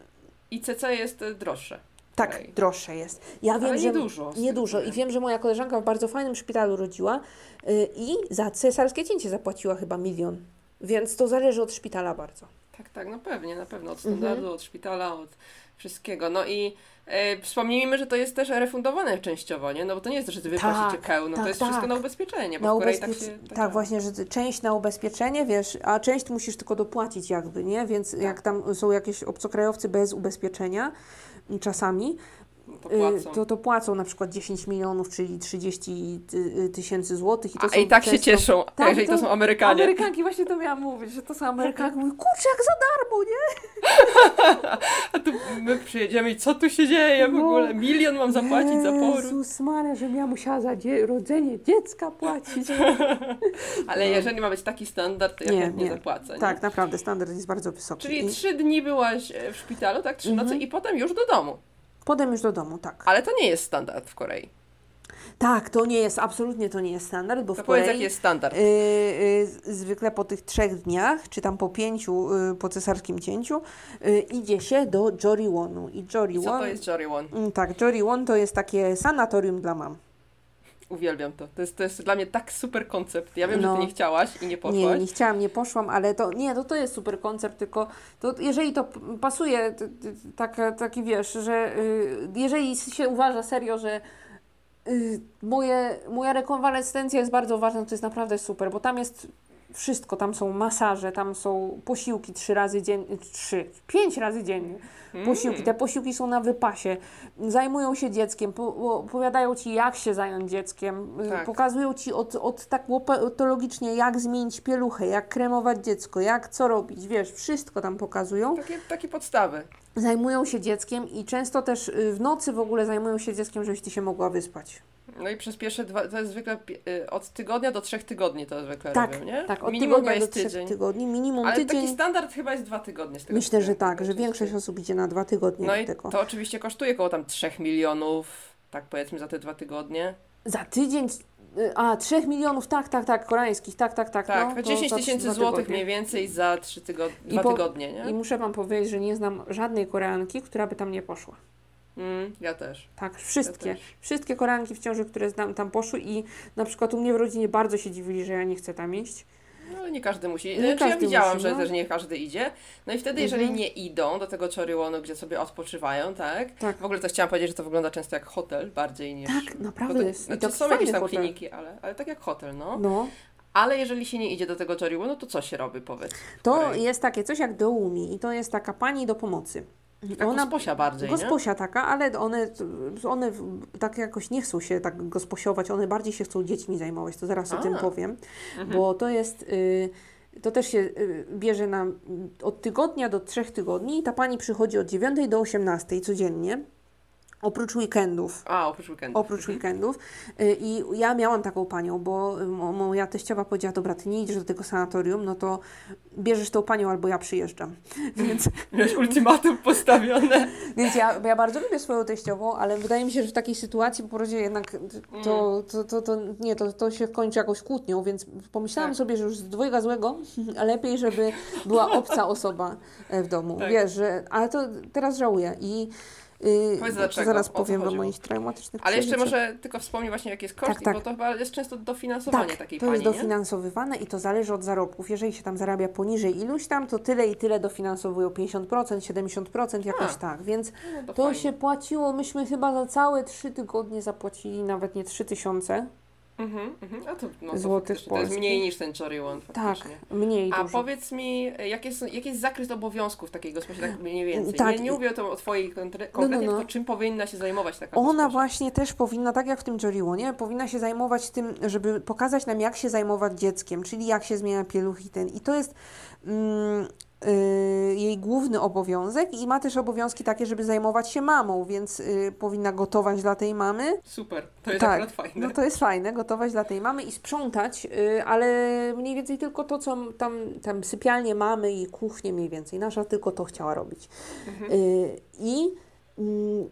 I CC jest y, droższe. tak, droższe jest. Ja wiem, Ale że niedużo, z Nie dużo. I wiem. że moja koleżanka w bardzo fajnym szpitalu rodziła y, i za cesarskie cięcie zapłaciła chyba milion. Więc to zależy od szpitala bardzo. Tak, tak, no pewnie, na pewno. Od Mhm. standardu, od szpitala, od wszystkiego. No i e, wspomnijmy, że to jest też refundowane częściowo, nie? No bo to nie jest, że ty wypłacicie Tak, pełno, tak, to jest tak. wszystko na ubezpieczenie, bo Na w Korei ubezpie- tak się... tak, działa. właśnie, że część na ubezpieczenie, wiesz, a część musisz tylko dopłacić jakby, nie? Więc Tak. jak tam są jakieś obcokrajowcy bez ubezpieczenia czasami, No to y, płacą. to, to płacą na przykład 10 milionów, czyli 30 ty- y, tysięcy złotych. I, to A są i tak się cieszą, Tak, [LAUGHS] jeżeli to, są Amerykanie. Amerykanki, właśnie to miałam mówić, że to są Amerykanki. Mówię, kurczę, jak za darmo, nie? [LAUGHS] A tu my przyjedziemy i co tu się dzieje w No. ogóle? Milion mam zapłacić za poród. Jezus Maria, żebym ja musiała za dzie- rodzenie dziecka płacić. [LAUGHS] Ale jeżeli ma być taki standard, to ja Nie, chętnie nie. zapłacę. Nie? tak, naprawdę, standard jest bardzo wysoki. Czyli trzy dni byłaś e, w szpitalu, tak? Trzy noce Mhm. i potem już do domu. Potem już do domu, tak. Ale to nie jest standard w Korei. Tak, to nie jest, absolutnie to nie jest standard, bo To w Korei jaki jest standard. y, y, zwykle po tych trzech dniach, czy tam po pięciu y, po cesarskim cięciu, y, idzie się do Joriwonu. I I Joriwon... co to jest Joriwon? Mm, Tak, Joriwon to jest takie sanatorium dla mam. Uwielbiam to. To jest, to jest dla mnie tak super koncept. Ja wiem, No. że ty nie chciałaś i nie poszłaś. Nie, nie chciałam, nie poszłam, ale to nie, to, to jest super koncept, tylko to, jeżeli to pasuje, t, t, taka, taki wiesz, że y, jeżeli się uważa serio, że y, moje, moja rekonwalescencja jest bardzo ważna, to jest naprawdę super, bo tam jest wszystko, tam są masaże, tam są posiłki trzy razy dziennie, trzy, pięć razy dziennie. Posiłki, Mm. te posiłki są na wypasie, zajmują się dzieckiem, po, opowiadają Ci jak się zająć dzieckiem, y, Tak. pokazują Ci od, od tak patologicznie jak zmienić pieluchę, jak kremować dziecko, jak co robić, wiesz, wszystko tam pokazują. Takie, takie podstawy. Zajmują się dzieckiem i często też y, w nocy w ogóle zajmują się dzieckiem, żebyś Ty się mogła wyspać. No i przez pierwsze dwa, to jest zwykle y, od tygodnia do trzech tygodni to zwykle Tak, robią, nie? tak, od Minimum tygodnia do jest trzech tydzień. tygodni, minimum Ale tydzień. taki standard chyba jest dwa tygodnie z tego Myślę, że tak, że większość osób idzie na dwa tygodnie No i tego. to oczywiście kosztuje około tam 3 milionów, tak powiedzmy za te dwa tygodnie. Za tydzień, y, a 3 milionów, tak, tak, tak, koreańskich, tak, tak, tak. Tak, no, to 10 za tysięcy złotych tygodnie. mniej więcej za trzy tygod- I dwa po- tygodnie, nie? I muszę Wam powiedzieć, że nie znam żadnej Koreanki, która by tam nie poszła. Mm, ja też. Tak, wszystkie. Ja też. wszystkie Koreanki w ciąży, które znam, tam poszły i na przykład u mnie w rodzinie bardzo się dziwili, że ja nie chcę tam iść. No nie każdy musi. Nie znaczy, ja każdy widziałam, musi, że no. też nie każdy idzie. No i wtedy, jeżeli Mhm. nie idą do tego Choriwonu, gdzie sobie odpoczywają, tak? Tak. W ogóle to chciałam powiedzieć, że to wygląda często jak hotel bardziej niż... Tak, naprawdę to, jest. I znaczy, to są jakieś tam hotel. kliniki, ale, ale tak jak hotel, no. No, Ale jeżeli się nie idzie do tego Choriwonu, to co się robi, powiedz? to Korei? jest takie coś jak doumi i to jest taka pani do pomocy. Taka gosposia bardziej, nie? Gosposia taka, ale one, one tak jakoś nie chcą się tak gosposiować, one bardziej się chcą dziećmi zajmować, to zaraz o A. tym powiem, Mhm. bo to jest, y, to też się y, bierze na, od tygodnia do trzech tygodni i ta pani przychodzi od 9 do 18 codziennie, oprócz weekendów. A, oprócz weekendu. Oprócz weekendów. Y, I ja miałam taką panią, bo y, mo- moja teściowa powiedziała, dobra, ty nie idziesz do tego sanatorium, no to bierzesz tą panią albo ja przyjeżdżam. [LAUGHS] Więc Miałeś ultimatum postawione. [LAUGHS] Więc ja, ja bardzo lubię swoją teściową, ale wydaje mi się, że w takiej sytuacji po porodzie jednak to, to, to, to, nie, to, to się kończy jakąś kłótnią, więc pomyślałam Tak. sobie, że już z dwojga złego, [LAUGHS] lepiej, żeby była obca osoba e, w domu. Tak. Wiesz, że, ale to teraz żałuję i yy, Powiedz to dlaczego, zaraz o powiem o chodziło? moich traumatycznych Ale jeszcze może tylko wspomnij właśnie, jaki jest koszt, Tak, tak. bo to chyba jest często dofinansowanie Tak, takiej to pani, jest nie? dofinansowywane i to zależy od zarobków. Jeżeli się tam zarabia poniżej iluś tam, to tyle i tyle dofinansowują 50%, 70%, jakoś A. tak. Więc No, To fajnie. się płaciło, myśmy chyba za całe trzy tygodnie zapłacili nawet nie trzy tysiące. Mhm, mhm. A to, no, to Złotych faktycznie, To jest mniej niż ten Jory One Tak, faktycznie. mniej A dużo. powiedz mi, jaki jest, jaki jest zakres obowiązków takiej gospodarki, tak mniej więcej? Tak. Nie, nie mówię o, to, o Twojej No, no, konkretnie, no. tylko czym powinna się zajmować taka Ona gospodarka? właśnie też powinna, tak jak w tym Joriłonie, powinna się zajmować tym, żeby pokazać nam, jak się zajmować dzieckiem, czyli jak się zmienia pieluch i ten. I to jest mm, jej główny obowiązek i ma też obowiązki takie, żeby zajmować się mamą, więc y, powinna gotować dla tej mamy. Super, to jest Tak, fajne. No to jest fajne, gotować dla tej mamy i sprzątać, y, ale mniej więcej tylko to, co tam, tam sypialnie mamy i kuchnię mniej więcej. Nasza tylko to chciała robić. Mhm. Y, I mm,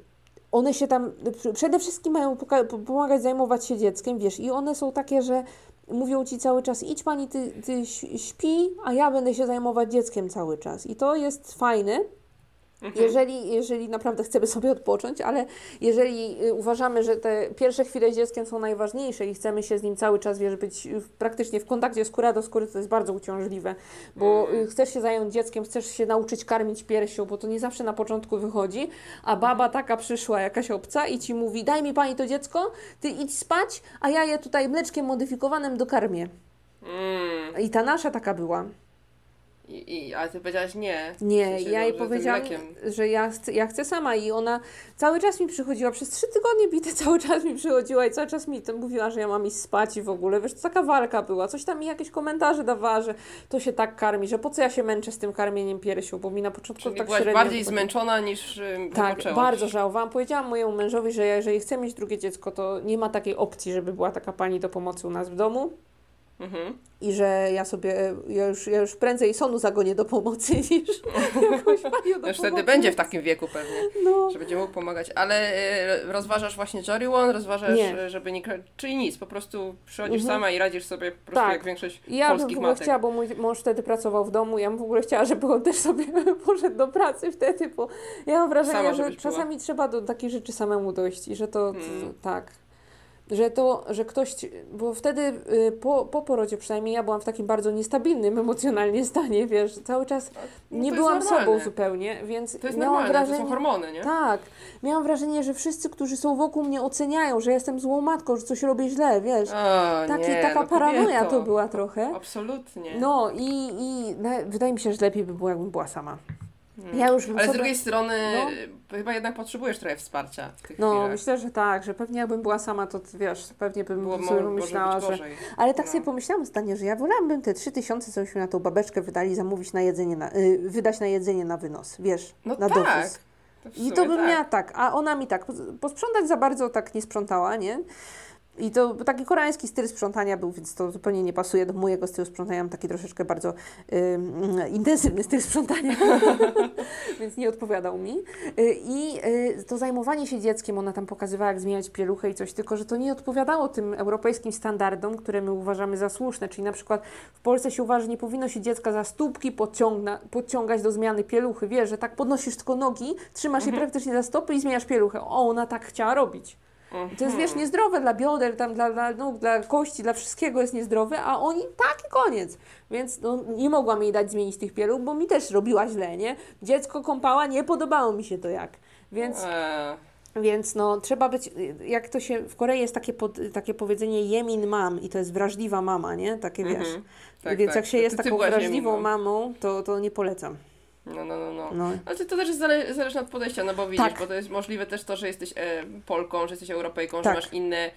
one się tam pr- przede wszystkim mają pomagać zajmować się dzieckiem, wiesz, i one są takie, że mówią ci cały czas, idź pani, ty, ty śpi, a ja będę się zajmować dzieckiem cały czas. I to jest fajne, Mhm. jeżeli, jeżeli naprawdę chcemy sobie odpocząć, ale jeżeli y, uważamy, że te pierwsze chwile z dzieckiem są najważniejsze i chcemy się z nim cały czas, wiesz, być praktycznie w kontakcie skóra do skóry, to jest bardzo uciążliwe, bo y, chcesz się zająć dzieckiem, chcesz się nauczyć karmić piersią, bo to nie zawsze na początku wychodzi, a baba taka przyszła, jakaś obca i ci mówi, daj mi pani to dziecko, ty idź spać, a ja je tutaj mleczkiem modyfikowanym dokarmię. Mm. I ta nasza taka była. I, i, ale ty powiedziałaś nie. Nie, W sensie, ja no, jej powiedziałam, że ja chcę, ja chcę sama i ona cały czas mi przychodziła, przez trzy tygodnie bity [LAUGHS] cały czas mi przychodziła i cały czas mi to mówiła, że ja mam iść spać i w ogóle, wiesz, to taka walka była, coś tam mi jakieś komentarze dawała, że to się tak karmi, że po co ja się męczę z tym karmieniem piersią, bo mi na początku Czyli tak byłaś średnio bardziej zmęczona niż ym, Tak, bardzo żałowałam. Powiedziałam mojemu mężowi, że ja, jeżeli chcę mieć drugie dziecko, to nie ma takiej opcji, żeby była taka pani do pomocy u nas w domu. Mhm. I że ja sobie, ja już, ja już prędzej sonu zagonię do pomocy [LAUGHS] niż jakąś panią do Już wtedy będzie w takim wieku pewnie, No. że będzie mógł pomagać. Ale e, rozważasz właśnie Jory One, rozważasz, Nie. e, żeby nie... Czyli nic, po prostu przychodzisz Mhm. sama i radzisz sobie po prostu Tak. jak większość Ja bym w polskich ogóle matek. chciała, bo mój mąż wtedy pracował w domu, ja bym w ogóle chciała, żeby on też sobie [LAUGHS] poszedł do pracy wtedy, bo ja mam wrażenie, Sama, że żebyś była. czasami trzeba do takich rzeczy samemu dojść i że to, Hmm. tak, że to, że ktoś, bo wtedy y, po, po porodzie przynajmniej ja byłam w takim bardzo niestabilnym emocjonalnie [LAUGHS] stanie, wiesz, cały czas No nie to byłam sobą zupełnie, więc To jest miałam normalne, to wrażenie... są hormony, nie? Tak, miałam wrażenie, że wszyscy, którzy są wokół mnie oceniają, że jestem złą matką, że coś robię źle, wiesz. O, Taki, nie, taka no, paranoja to była trochę. Absolutnie. No i, i wydaje mi się, że lepiej by było, jakbym była sama. Hmm. Ja już Ale z sobie... drugiej strony No. e, chyba jednak potrzebujesz trochę wsparcia No, chwilach. myślę, że tak, że pewnie jakbym była sama, to wiesz, pewnie bym Było, sobie pomyślała, że... gorzej. Ale tak No. sobie pomyślałam zdanie, że ja wolałabym te trzy tysiące, cośmy na tą babeczkę wydali, zamówić na jedzenie, na, y, wydać na jedzenie na wynos, wiesz, No na tak. dowóz. To I to bym tak. miała tak, a ona mi tak, posprzątać za bardzo tak nie sprzątała, nie? I to taki koreański styl sprzątania był, więc to zupełnie nie pasuje do mojego stylu sprzątania. Mam taki troszeczkę bardzo ym, intensywny styl sprzątania, [LAUGHS] więc nie odpowiadał mi. Y, I y, to zajmowanie się dzieckiem, ona tam pokazywała, jak zmieniać pieluchę i coś, tylko że to nie odpowiadało tym europejskim standardom, które my uważamy za słuszne. Czyli na przykład w Polsce się uważa, że nie powinno się dziecka za stópki podciągna, podciągać do zmiany pieluchy. Wiesz, że tak podnosisz tylko nogi, trzymasz je praktycznie za stopy i zmieniasz pieluchę. O, ona tak chciała robić. I To jest, wiesz, niezdrowe dla bioder, tam dla, dla nóg, dla kości, dla wszystkiego jest niezdrowe, a oni tak i koniec. Więc no, nie mogłam jej dać zmienić tych pieluch, bo mi też robiła źle, nie? Dziecko kąpała, nie podobało mi się to jak. Więc, Eee, więc no, trzeba być, jak to się, w Korei jest takie, pod, takie powiedzenie jemin mam i to jest wrażliwa mama, nie? Takie wiesz. mhm. Tak, Więc tak. jak się jest ty taką wrażliwą mamą, to, to nie polecam. No, no, no, no. No. Ale to, to też jest zale zależne od podejścia, no bo widzisz, Tak. bo to jest możliwe też to, że jesteś e, Polką, że jesteś Europejką, Tak. że masz inne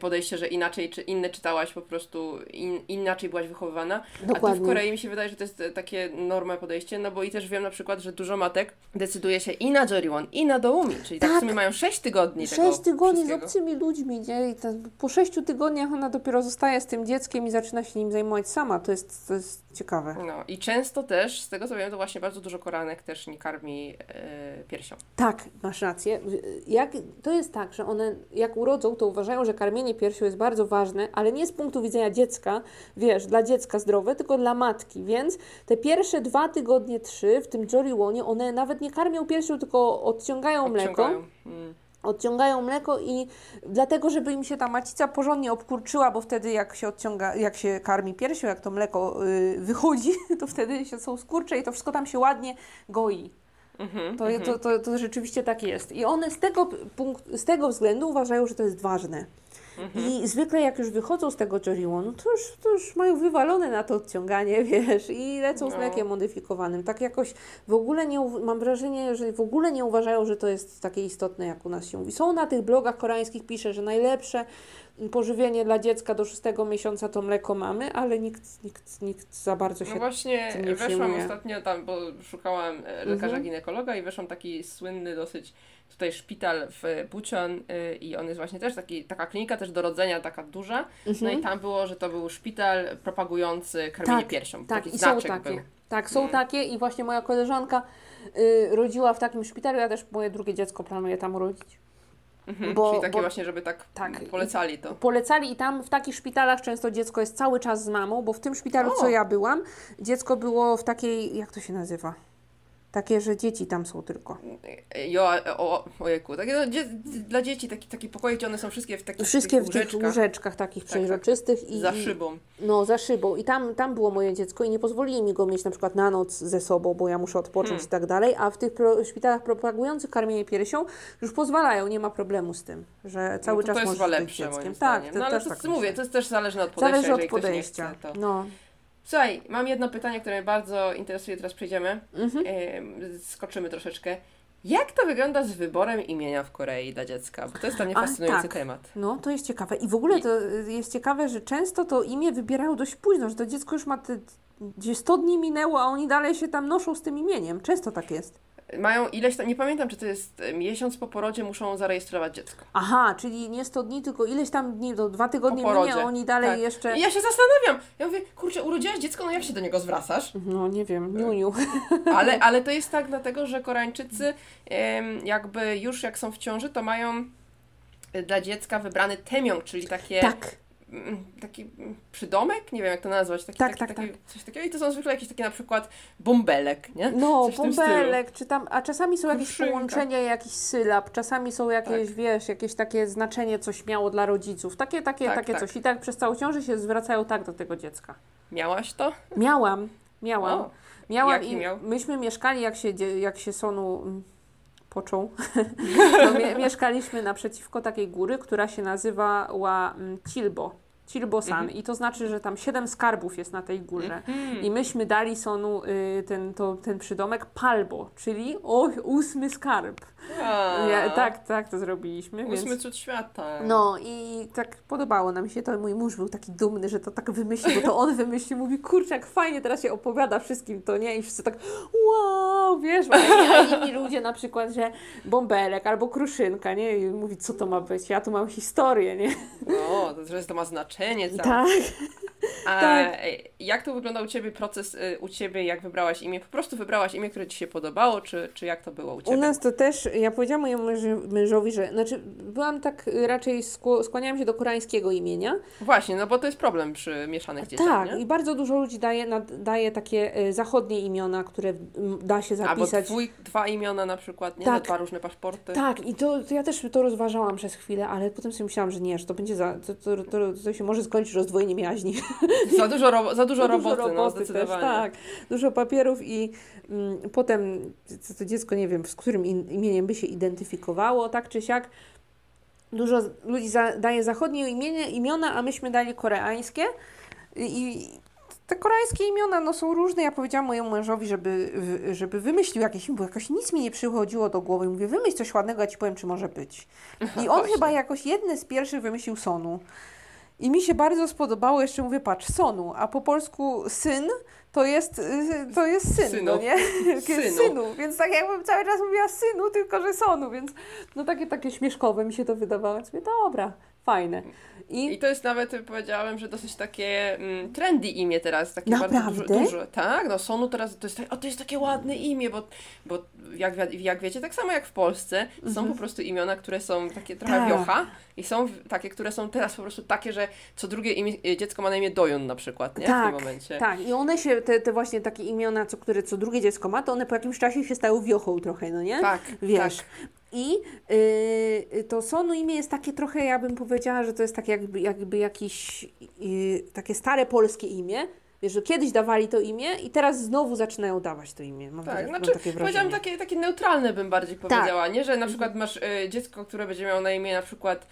podejście, że inaczej, czy inne czytałaś po prostu, in, inaczej byłaś wychowywana. A tu w Dokładnie. Korei mi się wydaje, że to jest e, takie norma podejście, no bo i też wiem na przykład, że dużo matek decyduje się i na Joriwon, i na Doumi, czyli tak, Tak. w sumie mają 6 tygodni tego Sześć tygodni z obcymi ludźmi, nie? I po sześciu tygodniach ona dopiero zostaje z tym dzieckiem i zaczyna się nim zajmować sama. To jest, to jest ciekawe. No i często też, z tego co wiem, to właśnie bardzo dużo koranek też nie karmi e, piersią. Tak, masz rację. Jak, to jest tak, że one jak urodzą, to uważają, że karmienie piersią jest bardzo ważne, ale nie z punktu widzenia dziecka, wiesz, dla dziecka zdrowe, tylko dla matki. Więc te pierwsze dwa tygodnie, trzy w tym Joriłonie, one nawet nie karmią piersią, tylko odciągają mleko. Odciągają. Mm. odciągają mleko i dlatego, żeby im się ta macica porządnie obkurczyła, bo wtedy jak się odciąga, jak się karmi piersią, jak to mleko y, wychodzi, [LAUGHS] to wtedy się są skurcze i to wszystko tam się ładnie goi. Mhm, To, to, to, to rzeczywiście tak jest. I one z tego, z tego względu uważają, że to jest ważne. I zwykle jak już wychodzą z tego Joriłonu, to już, to już mają wywalone na to odciąganie, [LAUGHS] wiesz, i lecą z No. mlekiem modyfikowanym. Tak jakoś w ogóle nie, mam wrażenie, że w ogóle nie uważają, że to jest takie istotne, jak u nas się mówi. Są na tych blogach koreańskich, pisze, że najlepsze pożywienie dla dziecka do szóstego miesiąca to mleko mamy, ale nikt, nikt, nikt za bardzo się... No właśnie, tym nie weszłam przejmuję. ostatnio tam, bo szukałam e, lekarza Mhm. ginekologa i weszłam taki słynny dosyć tutaj szpital w Bucheon y, i on jest właśnie też taki, taka klinika też do rodzenia, taka duża. No Mhm. i tam było, że to był szpital propagujący karmienie Tak, piersią. Tak, taki i są takie. był. Tak, są Mm. takie i właśnie moja koleżanka y, rodziła w takim szpitalu, ja też moje drugie dziecko planuję tam urodzić. Mhm, Bo- Czyli takie bo- właśnie, żeby tak, tak. polecali to. Polecali i tam w takich szpitalach często dziecko jest cały czas z mamą, bo w tym szpitalu, O! co ja byłam, dziecko było w takiej, jak to się nazywa? Takie, że dzieci tam są tylko. Jo, o, ojejku, takie no, dzie, dla dzieci taki, taki pokoje, gdzie one są wszystkie w takich, Wszystkie w tych łóżeczkach łóżeczkach takich tak. przeźroczystych i za i- szybą. No, za szybą. I tam, tam było moje dziecko i nie pozwolili mi go mieć na przykład na noc ze sobą, bo ja muszę odpocząć Hmm. i tak dalej, a w tych pro, szpitalach propagujących karmienie piersią już pozwalają, nie ma problemu z tym, że cały no to czas to jest możesz być dzieckiem. moim Tak, to No ale to tak mówię, to jest też zależne od podejścia, Zależy od podejścia. chce, to... No. Słuchaj, mam jedno pytanie, które mnie bardzo interesuje, teraz przejdziemy. Mhm. Em, skoczymy troszeczkę. Jak to wygląda z wyborem imienia w Korei dla dziecka? Bo to jest dla mnie fascynujący tak. temat. No, to jest ciekawe. I w ogóle to y, jest ciekawe, że często to imię wybierają dość późno, że to dziecko już ma te, gdzie 100 dni minęło, a oni dalej się tam noszą z tym imieniem. Często tak jest. Mają ileś tam, nie pamiętam, czy to jest e, miesiąc po porodzie muszą zarejestrować dziecko. Aha, czyli nie 100 dni, tylko ileś tam dni, do dwa tygodnie minie, a oni dalej Tak. jeszcze... I ja się zastanawiam. Ja mówię, kurczę, urodziłaś dziecko, no jak się do niego zwracasz? No, nie wiem, niuniu. Ale, ale to jest tak dlatego, że Koreańczycy jakby już jak są w ciąży, to mają e, dla dziecka wybrany temiong, czyli takie, Tak. Mm, taki mm, przydomek, nie wiem jak to nazwać, taki, Tak, taki, tak, taki, coś takiego i to są zwykle jakieś takie na przykład bąbelek, nie? No, Coś bąbelek, czy tam, a czasami są jakieś połączenia jakichś sylab, czasami są jakieś, Tak. wiesz, jakieś takie znaczenie, coś miało dla rodziców, takie, takie, Tak, takie tak. coś. I tak przez całą ciążę się zwracają tak do tego dziecka. Miałaś to? Miałam, miałam. O, Miałam i miał? myśmy mieszkali, jak się, jak się Sonu to [LAUGHS] mie- mieszkaliśmy naprzeciwko takiej góry, która się nazywała mm, Chilbo. Chilbo-san. Mhm. I to znaczy, że tam siedem skarbów jest na tej górze. Mhm. I myśmy dali Sonu y, ten, to, ten przydomek Palbo, czyli o, ósmy skarb. Ja, tak, tak to zrobiliśmy. Ósmy Więc... cud świata. No i tak podobało nam się to. Mój mąż był taki dumny, że to tak wymyślił, bo to on wymyślił. Mówi, kurczę, jak fajnie teraz się opowiada wszystkim to, nie? I wszyscy tak, wow, wiesz, a inni, ludzie na przykład, że bąbelek albo kruszynka, nie? I mówi, co to ma być? Ja tu mam historię, nie? O, to, to ma znaczenie całe. Tak. [LAUGHS] A tak. jak to wyglądał u Ciebie proces, y, u Ciebie, jak wybrałaś imię? Po prostu wybrałaś imię, które Ci się podobało, czy, czy jak to było u Ciebie? U nas to też, ja powiedziałam mojemu męż- mężowi, że, znaczy byłam tak y, raczej, skłaniałam się do koreańskiego imienia. Właśnie, no bo to jest problem przy mieszanych dzieciach, tak, nie? i bardzo dużo ludzi daje, daje takie y, zachodnie imiona, które da się Albo zapisać. twój, dwa imiona na przykład, nie? Tak. Dwa różne paszporty. Tak, i to, to ja też to rozważałam przez chwilę, ale potem sobie myślałam, że nie, że to będzie za, to, to, to, to się może skończyć rozdwojeniem jaźni. [LAUGHS] Za dużo, ro, za dużo Za roboty, no też, zdecydowanie. tak. Dużo papierów i mm, potem to, dziecko, nie wiem, z którym imieniem by się identyfikowało, tak czy siak. Dużo ludzi za, daje zachodnie imienia, imiona, a myśmy dali koreańskie. I, te koreańskie imiona no, są różne. Ja powiedziałam mojemu mężowi, żeby, żeby wymyślił jakieś imię, bo jakoś nic mi nie przychodziło do głowy. Mówię, wymyśl coś ładnego, ja Ci powiem, czy może być. I on [LAUGHS] Właśnie. chyba jakoś jedne z pierwszych wymyślił Sonu. I mi się bardzo spodobało, jeszcze mówię, patrz, Sonu, a po polsku syn to jest, y, to jest syn, Synu. no nie? [LAUGHS] Synu. synu. Więc tak jakbym cały czas mówiła synu, tylko że Sonu, więc no takie, takie śmieszkowe mi się to wydawało. Więc mówię, dobra, fajne. I, I to jest nawet, powiedziałem, że dosyć takie mm, trendy imię teraz, takie bardzo Naprawdę? dużo, dużo. Tak, no Sonu teraz, to jest, tak- o, to jest takie ładne imię, bo, bo jak, jak wiecie, tak samo jak w Polsce, są po prostu imiona, które są takie trochę Mhm. Tak. wiocha i są w- takie, które są teraz po prostu takie, że co drugie imię, e, dziecko ma na imię Dojun na przykład, nie? w tak, tym momencie. tak. I one się, te, te właśnie takie imiona, co, które co drugie dziecko ma, to one po jakimś czasie się stały wiochą trochę, no nie? Tak, Wiesz. tak. I y, to Sonu imię jest takie trochę, ja bym powiedziała, że to jest tak jakby, jakby jakieś y, takie stare polskie imię. Wiesz, że kiedyś dawali to imię i teraz znowu zaczynają dawać to imię. Mam, Tak, takie, znaczy takie powiedziałam takie, takie neutralne bym bardziej Tak. powiedziała, nie? Że na przykład masz e, dziecko, które będzie miało na imię na przykład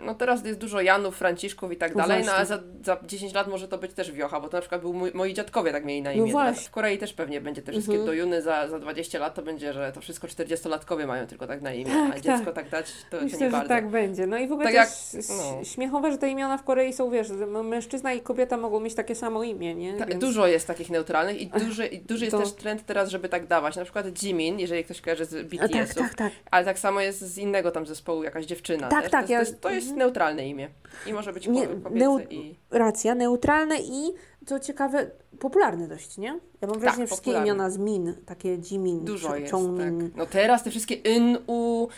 no teraz jest dużo Janów, Franciszków i tak No dalej, no ale właśnie. za, za 10 lat może to być też wiocha, bo to na przykład był mój, moi dziadkowie tak mieli na No imię. właśnie. w Korei też pewnie będzie te wszystkie Mhm. dojuny za, za 20 lat, to będzie, że to wszystko 40-latkowie mają tylko tak na imię, Tak, a dziecko tak. tak, dać, to, to nie Myślę, bardzo. tak będzie. No i w ogóle Tak jak- jest no. śmiechowe, że te imiona w Korei są, wiesz, mężczyzna i kobieta mogą mieć takie samo imię, nie? Tak, Więc- Dużo jest takich neutralnych i duży, i duży jest To- też trend teraz, żeby tak dawać. Na przykład Jimin, jeżeli ktoś kojarzy z BTS-ów, tak, tak, tak. ale tak samo jest z innego tam zespołu jakaś dziewczyna. Tak, też. tak, To, ja- jest- to, jest, to jest mhm. neutralne imię i może być Nie, neu- i... Racja, neutralne i, co ciekawe, popularne dość, nie? Ja mam wrażenie, wszystkie popularne. imiona z Min, takie Jimin, Dużo jest, Chongmin. tak. No teraz te wszystkie In, U,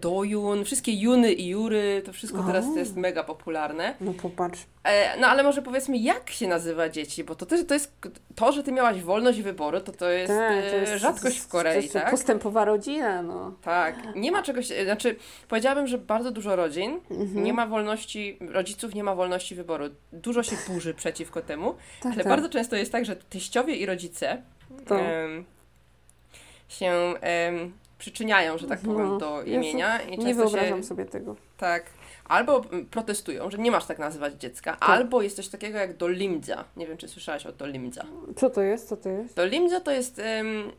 Dojun, wszystkie Juny i Jury, to wszystko teraz to jest mega popularne. No popatrz. E, no ale może powiedzmy, jak się nazywa dzieci, bo to też to jest, to, że ty miałaś wolność wyboru, to to jest, Tak, e, rzadkość w Korei, to jest tak? postępowa rodzina, no. Tak, nie ma czegoś, e, znaczy powiedziałabym, że bardzo dużo rodzin Mhm. nie ma wolności, rodziców nie ma wolności wyboru. Dużo się burzy przeciwko temu, Tak, ale tak. bardzo często jest tak, że teściowie i rodzice em, się em, przyczyniają, że tak powiem, No, do Jezu, imienia i Nie wyobrażam się sobie tego. tak albo protestują, że nie masz tak nazywać dziecka, albo jest coś takiego jak dolimdzia. Nie wiem, czy słyszałaś o dolimdzia. Co to jest? Co to jest? Dolimdzia to jest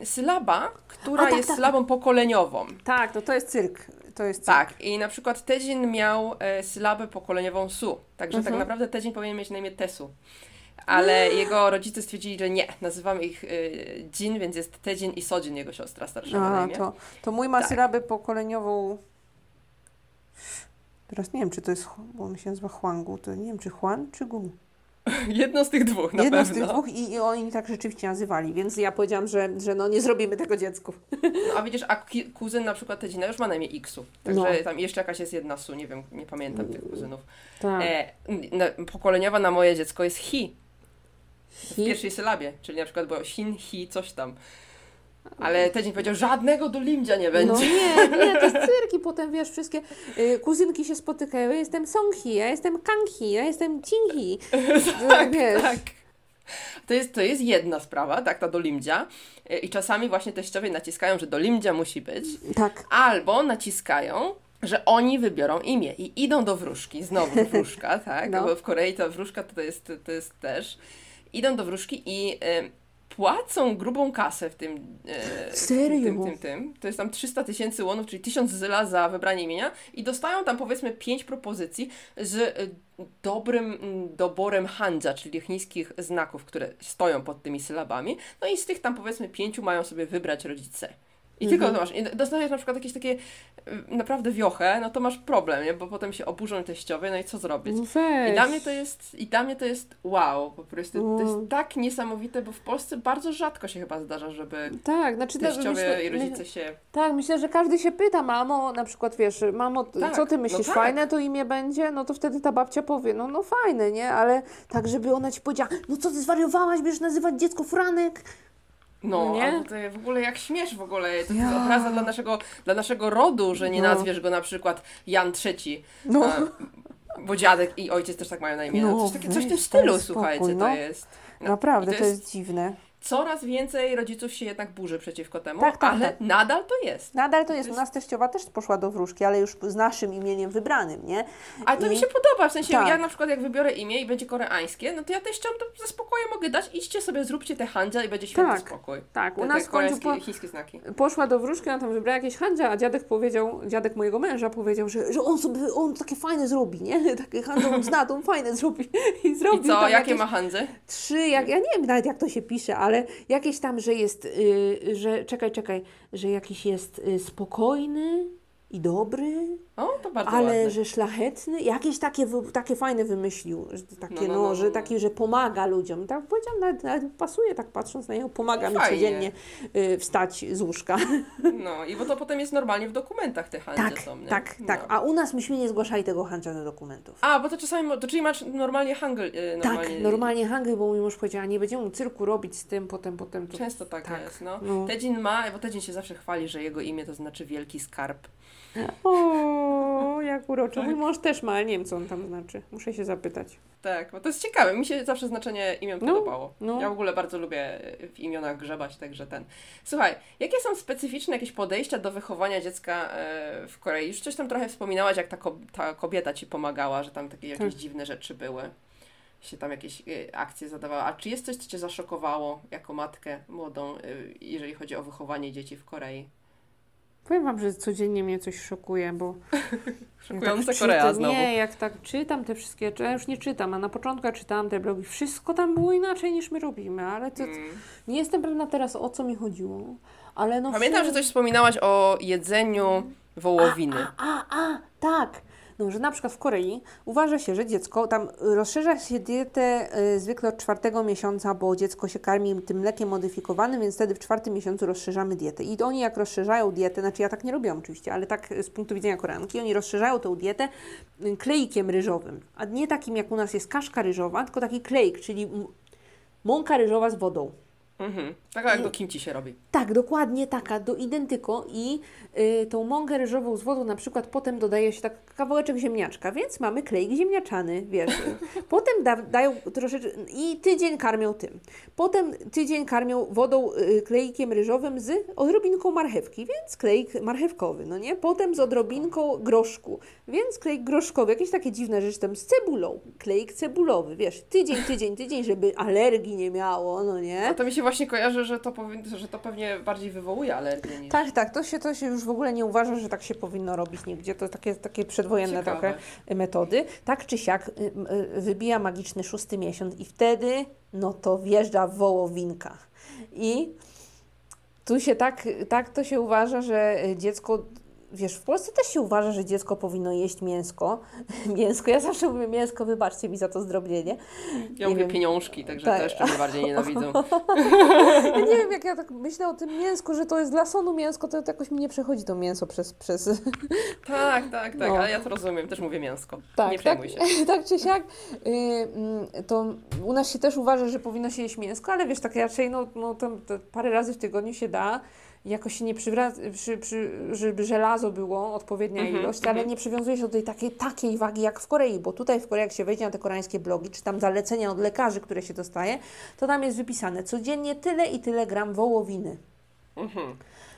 sylaba, która A, tak, jest tak, sylabą pokoleniową. Tak, no to jest cyrk. To jest cyrk. Tak, i na przykład Tedzin miał e, sylabę pokoleniową su, także Mhm. tak naprawdę Tedzin powinien mieć na imię Tesu. Ale jego rodzice stwierdzili, że nie, nazywamy ich y, Jin, więc jest Tedzin i Sojin, jego siostra starsza A, to, to mój ma Tak. pokoleniową. Teraz nie wiem, czy to jest, bo on się nazywa Huangu, to nie wiem, czy Huan, czy Gu. [LAUGHS] Jedno z tych dwóch na Jedno pewno. z tych dwóch i, i oni tak rzeczywiście nazywali, więc ja powiedziałam, że, że no nie zrobimy tego dziecku. No, a widzisz, a ki- kuzyn na przykład Tedzina już ma na imię Iksu. Także No. tam jeszcze jakaś jest jedna su, nie wiem, nie pamiętam tych kuzynów. Tak. E, na, pokoleniowa na moje dziecko jest Hi, w Hi- pierwszej sylabie, czyli na przykład było Hin, Hi, coś tam. Ale Tedzin powiedział, żadnego dolimdzia nie będzie. No nie, [LAUGHS] nie, to jest cyrk i potem wiesz, wszystkie y, kuzynki się spotykają. Ja jestem Songhi, ja jestem Kanghi, ja jestem Cinghi. [LAUGHS] tak, wiesz. tak. To jest, to jest jedna sprawa, tak, ta dolimdzia. E, I czasami właśnie teściowie naciskają, że dolimdzia musi być, Tak. albo naciskają, że oni wybiorą imię i idą do wróżki, znowu wróżka, [LAUGHS] tak, No. bo w Korei ta wróżka to jest, to jest też, idą do wróżki i e, płacą grubą kasę w tym, e, w Serio? tym, tym, tym, to jest tam 300 tysięcy łonów, czyli 1000 zyla za wybranie imienia i dostają tam powiedzmy 5 propozycji z e, dobrym mm, doborem hanja, czyli chińskich znaków, które stoją pod tymi sylabami. No i z tych tam powiedzmy pięciu mają sobie wybrać rodzice. I Mhm. tylko to masz. I dostajesz na przykład jakieś takie y, naprawdę wiochę, no to masz problem, nie? bo potem się oburzą teściowie, no i co zrobić? No weź. I dla mnie to jest, i dla mnie to jest wow, po prostu to Mm. jest tak niesamowite, bo w Polsce bardzo rzadko się chyba zdarza, żeby Tak, znaczy to teściowie myślę- i rodzice się... Tak, myślę, że każdy się pyta, mamo, na przykład wiesz, mamo, Tak, co ty no myślisz, tak. fajne to imię będzie? No to wtedy ta babcia powie, no no fajne, nie? Ale tak, żeby ona ci powiedziała, no co ty zwariowałaś, będziesz nazywać dziecko Franek? No, No nie? to w ogóle jak śmiesz w ogóle, to jest Ja. obraza dla naszego, dla naszego rodu, że nie No. nazwiesz go na przykład Jan III, No. a, bo dziadek i ojciec też tak mają na imię. No, No, coś, takie, coś w tym stylu, słuchajcie, to no. jest. No, Naprawdę, i to jest dziwne. Coraz więcej rodziców się jednak burzy przeciwko temu, Tak, tak, ale tak. nadal to jest. Nadal to jest, u nas teściowa też poszła do wróżki, ale już z naszym imieniem wybranym, nie? Ale to I- mi się podoba, w sensie Tak. ja na przykład jak wybiorę imię i będzie koreańskie, no to ja chciałam to ze spokojem mogę dać, idźcie sobie, zróbcie te handza i będzie święty Tak, spokój. Tak, u te nas koreańskie, po, chińskie znaki. poszła do wróżki, ona tam wybrała jakieś handzia, a dziadek powiedział, dziadek mojego męża powiedział, że, że on sobie, on takie fajne zrobi, nie? [LAUGHS] Takie handzia on zna, to on fajne zrobi. I zrobił I co, jakie jakieś ma handzy? trzy, jak, ja nie wiem nawet jak to się pisze, ale jakieś tam, że jest, y, że, czekaj, czekaj, że jakiś jest y, spokojny i dobry, O, to bardzo ale ładne. że szlachetny, jakieś takie, takie fajne wymyślił, że takie, No, no, no, no, no, że no. taki, że pomaga ludziom. Tak powiedziałam, nawet, nawet pasuje tak patrząc na niego, pomaga No mi codziennie y, wstać z łóżka. [LAUGHS] No i bo to potem jest normalnie w dokumentach te handze tak, są, nie? tak, no. tak. A u nas myśmy nie zgłaszali tego handla do dokumentów. A, bo to czasami, to czyli masz normalnie hangul, yy, normalnie... Tak, normalnie handel, bo mój mąż powiedział, a nie będziemy cyrku robić z tym, potem, potem to... Często tak, Tak, jest, no. no. Tedzin ma, bo Tedzin się zawsze chwali, że jego imię to znaczy wielki skarb. O, jak urocze. Tak. Mój mąż też ma, ale nie wiem, co on tam znaczy. Muszę się zapytać. Tak, bo to jest ciekawe. Mi się zawsze znaczenie imion No, podobało. no. Ja w ogóle bardzo lubię w imionach grzebać, także ten. Słuchaj, jakie są specyficzne jakieś podejścia do wychowania dziecka e, w Korei? Już coś tam trochę wspominałaś, jak ta, ko- ta kobieta ci pomagała, że tam takie jakieś Tak. dziwne rzeczy były. Się tam jakieś e, akcje zadawała. A czy jest coś, co cię zaszokowało jako matkę młodą, e, jeżeli chodzi o wychowanie dzieci w Korei? Powiem Wam, że codziennie mnie coś szokuje, bo... [LAUGHS] Szokująca jak Korea znowu. Nie, jak tak czytam te wszystkie, ja już nie czytam, a na początku czytałam te blogi, wszystko tam było inaczej niż my robimy, ale to, Mm. nie jestem pewna teraz o co mi chodziło, ale no... Pamiętam, że coś wspominałaś o jedzeniu wołowiny. A, a, tak. No, że na przykład w Korei uważa się, że dziecko, tam rozszerza się dietę y, zwykle od czwartego miesiąca, bo dziecko się karmi tym mlekiem modyfikowanym, więc wtedy w czwartym miesiącu rozszerzamy dietę. I oni jak rozszerzają dietę, znaczy ja tak nie robię oczywiście, ale tak z punktu widzenia Koreanki, oni rozszerzają tą dietę y, klejkiem ryżowym, a nie takim jak u nas jest kaszka ryżowa, tylko taki klejk, czyli mąka ryżowa z wodą. Mhm. Tak jak do kimci się robi. Tak, dokładnie taka, do identyko i y, tą mąkę ryżową z wodą na przykład potem dodaje się tak kawałeczek ziemniaczka, więc mamy klejk ziemniaczany, wiesz. [LAUGHS] potem da, dają troszeczkę i tydzień karmią tym. Potem tydzień karmią wodą, y, klejkiem ryżowym z odrobinką marchewki, więc klejk marchewkowy, no nie? Potem z odrobinką groszku, więc klejk groszkowy, jakieś takie dziwne rzeczy tam z cebulą, klejk cebulowy, wiesz, tydzień, tydzień, tydzień, żeby alergii nie miało, no nie? A to mi się właśnie kojarzy, że to, powin- że to pewnie bardziej wywołuje alergię niż... Tak, tak, to się, to się już w ogóle nie uważa, że tak się powinno robić nigdzie. To takie, takie przedwojenne Ciekawe. trochę y, metody. Tak czy siak y, y, wybija magiczny szósty miesiąc i wtedy no to wjeżdża wołowinka. I tu się tak, tak to się uważa, że dziecko Wiesz, w Polsce też się uważa, że dziecko powinno jeść mięsko. [LAUGHS] mięsko, ja zawsze mówię mięsko, wybaczcie mi za to zdrobnienie. Ja nie mówię wiem. pieniążki, także Tak. to jeszcze mnie bardziej nienawidzą. [LAUGHS] Ja nie wiem, jak ja tak myślę o tym mięsku, że to jest dla sonu mięsko, to jakoś mi nie przechodzi to mięso przez... przez... [LAUGHS] Tak, tak, tak, No. ale ja to rozumiem, też mówię mięsko. Tak, nie tak, przejmuj się. tak czy siak, y, mm, to u nas się też uważa, że powinno się jeść mięsko, ale wiesz, tak raczej no, no tam, parę razy w tygodniu się da, jakoś się nie przywraca, przy, przy, żeby żelazo było, odpowiednia Mhm, ilość, ale mhm. nie przywiązuje się do tej takiej, takiej wagi jak w Korei, bo tutaj w Korei jak się wejdzie na te koreańskie blogi, czy tam zalecenia od lekarzy, które się dostaje, to tam jest wypisane codziennie tyle i tyle gram wołowiny. Mhm.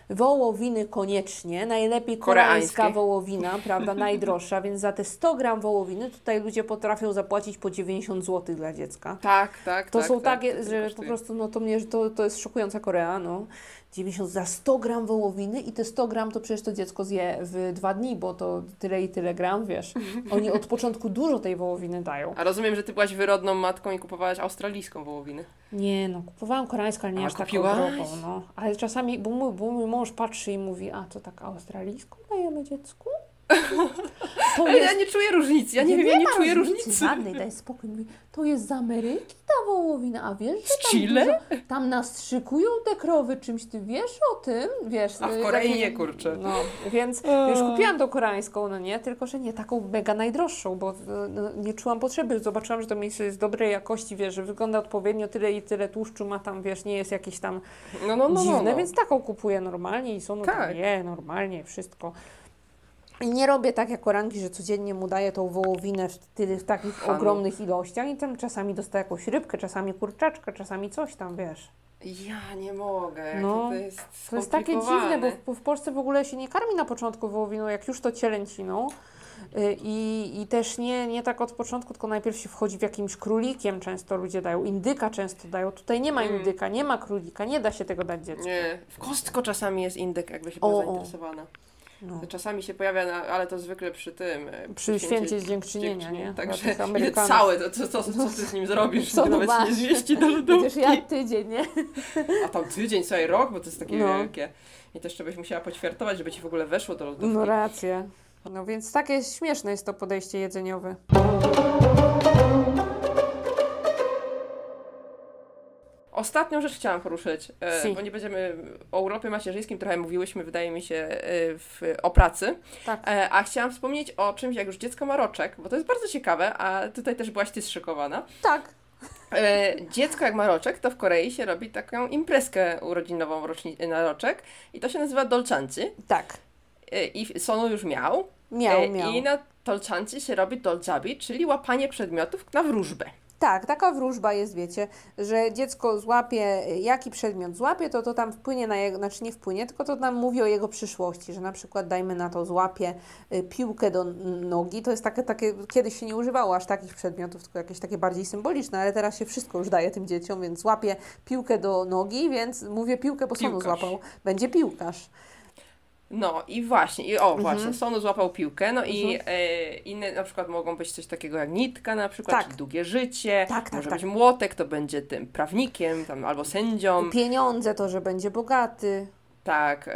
Wołowiny koniecznie, najlepiej Koreańskie. koreańska wołowina, prawda, [LAUGHS] najdroższa, więc za te 100 gram wołowiny tutaj ludzie potrafią zapłacić po 90 zł dla dziecka. Tak, tak, To tak, są tak, takie, to że po prostu, no to mnie, to, to jest szokująca Korea, no. 90 za 100 gram wołowiny i te 100 gram to przecież to dziecko zje w dwa dni, bo to tyle i tyle gram, wiesz. [LAUGHS] Oni od początku dużo tej wołowiny dają. A rozumiem, że ty byłaś wyrodną matką i kupowałaś australijską wołowinę. Nie no, kupowałam koreańską, ale nie A, aż taką drogą, no. Ale czasami, bo mój, bo mój mąż patrzy i mówi, a to tak australijską dajemy dziecku? To Ale ja nie czuję różnicy, ja nie, wiem, ja nie ma czuję różnicy. Żadnej, daj spokój. Mówi, to jest z Ameryki ta wołowina, a wiesz, że tam Chile? Dużo, tam nastrzykują te krowy czymś, ty wiesz o tym? Wiesz, A w y, Korei nie, kurczę. No, więc już kupiłam tą koreańską, no nie, tylko że nie taką mega najdroższą, bo y, no, nie czułam potrzeby. Zobaczyłam, że to mięso jest dobrej jakości, wiesz, że wygląda odpowiednio, tyle i tyle tłuszczu ma tam, wiesz, nie jest jakieś tam No, no, no, dziwne, no, no. więc taką kupuję normalnie i są no Tak. tak. je normalnie, wszystko. I nie robię tak jak oranki, że codziennie mu daję tą wołowinę w, tyle, w takich ogromnych ilościach i tam czasami dostaję jakąś rybkę, czasami kurczaczkę, czasami coś tam, wiesz. Ja nie mogę, No, to jest To jest takie dziwne, bo w, bo w Polsce w ogóle się nie karmi na początku wołowiną, jak już to cielęciną. Y, I, I też nie, nie tak od początku, tylko najpierw się wchodzi w jakimś królikiem, często ludzie dają, indyka często dają. Tutaj nie ma Mm. indyka, nie ma królika, nie da się tego dać dziecku. Nie, w kostko czasami jest indyk, jakby się O, była o. zainteresowana. No. To Czasami się pojawia, na, ale to zwykle przy tym. e, Przy święcie dziękczynienia, nie? Także [LAUGHS] całe, to co, co, co ty z nim zrobisz? Co Nawet się nie zmieści do lodówki. ja tydzień, nie? [LAUGHS] A tam tydzień, cały rok, bo to jest takie No. wielkie. I to jeszcze byś musiała poćwiartować, żeby ci w ogóle weszło do lodówki. No rację. No więc takie śmieszne jest to podejście jedzeniowe. Ostatnią rzecz chciałam poruszyć, e, Si. bo nie będziemy o urlopie macierzyńskim trochę mówiłyśmy, wydaje mi się, e, w, o pracy. Tak. E, A chciałam wspomnieć o czymś, jak już dziecko ma roczek, bo to jest bardzo ciekawe, a tutaj też byłaś ty zszykowana. Tak. Dziecko jak ma roczek, to w Korei się robi taką imprezkę urodzinową na roczek i to się nazywa dolczanci. Tak. i Sonu już miał. Miał, miał. I na tolczanci się robi doljabi, czyli łapanie przedmiotów na wróżbę. Tak, taka wróżba jest, wiecie, że dziecko złapie, jaki przedmiot złapie, to to tam wpłynie na jego, znaczy nie wpłynie, tylko to nam mówi o jego przyszłości, że na przykład dajmy na to złapie y, piłkę do nogi, to jest takie, takie, kiedyś się nie używało aż takich przedmiotów, tylko jakieś takie bardziej symboliczne, ale teraz się wszystko już daje tym dzieciom, więc złapie piłkę do nogi, więc mówię piłkę, bo Piłkarz. złapał, będzie piłkarz. No i właśnie, i o Mhm. właśnie, Sonu złapał piłkę, no i e, inne na przykład mogą być coś takiego jak nitka na przykład, Tak. długie życie, Tak, tak, może tak. być młotek, to będzie tym prawnikiem tam, albo sędzią, Pieniądze to, że będzie bogaty. Tak, e,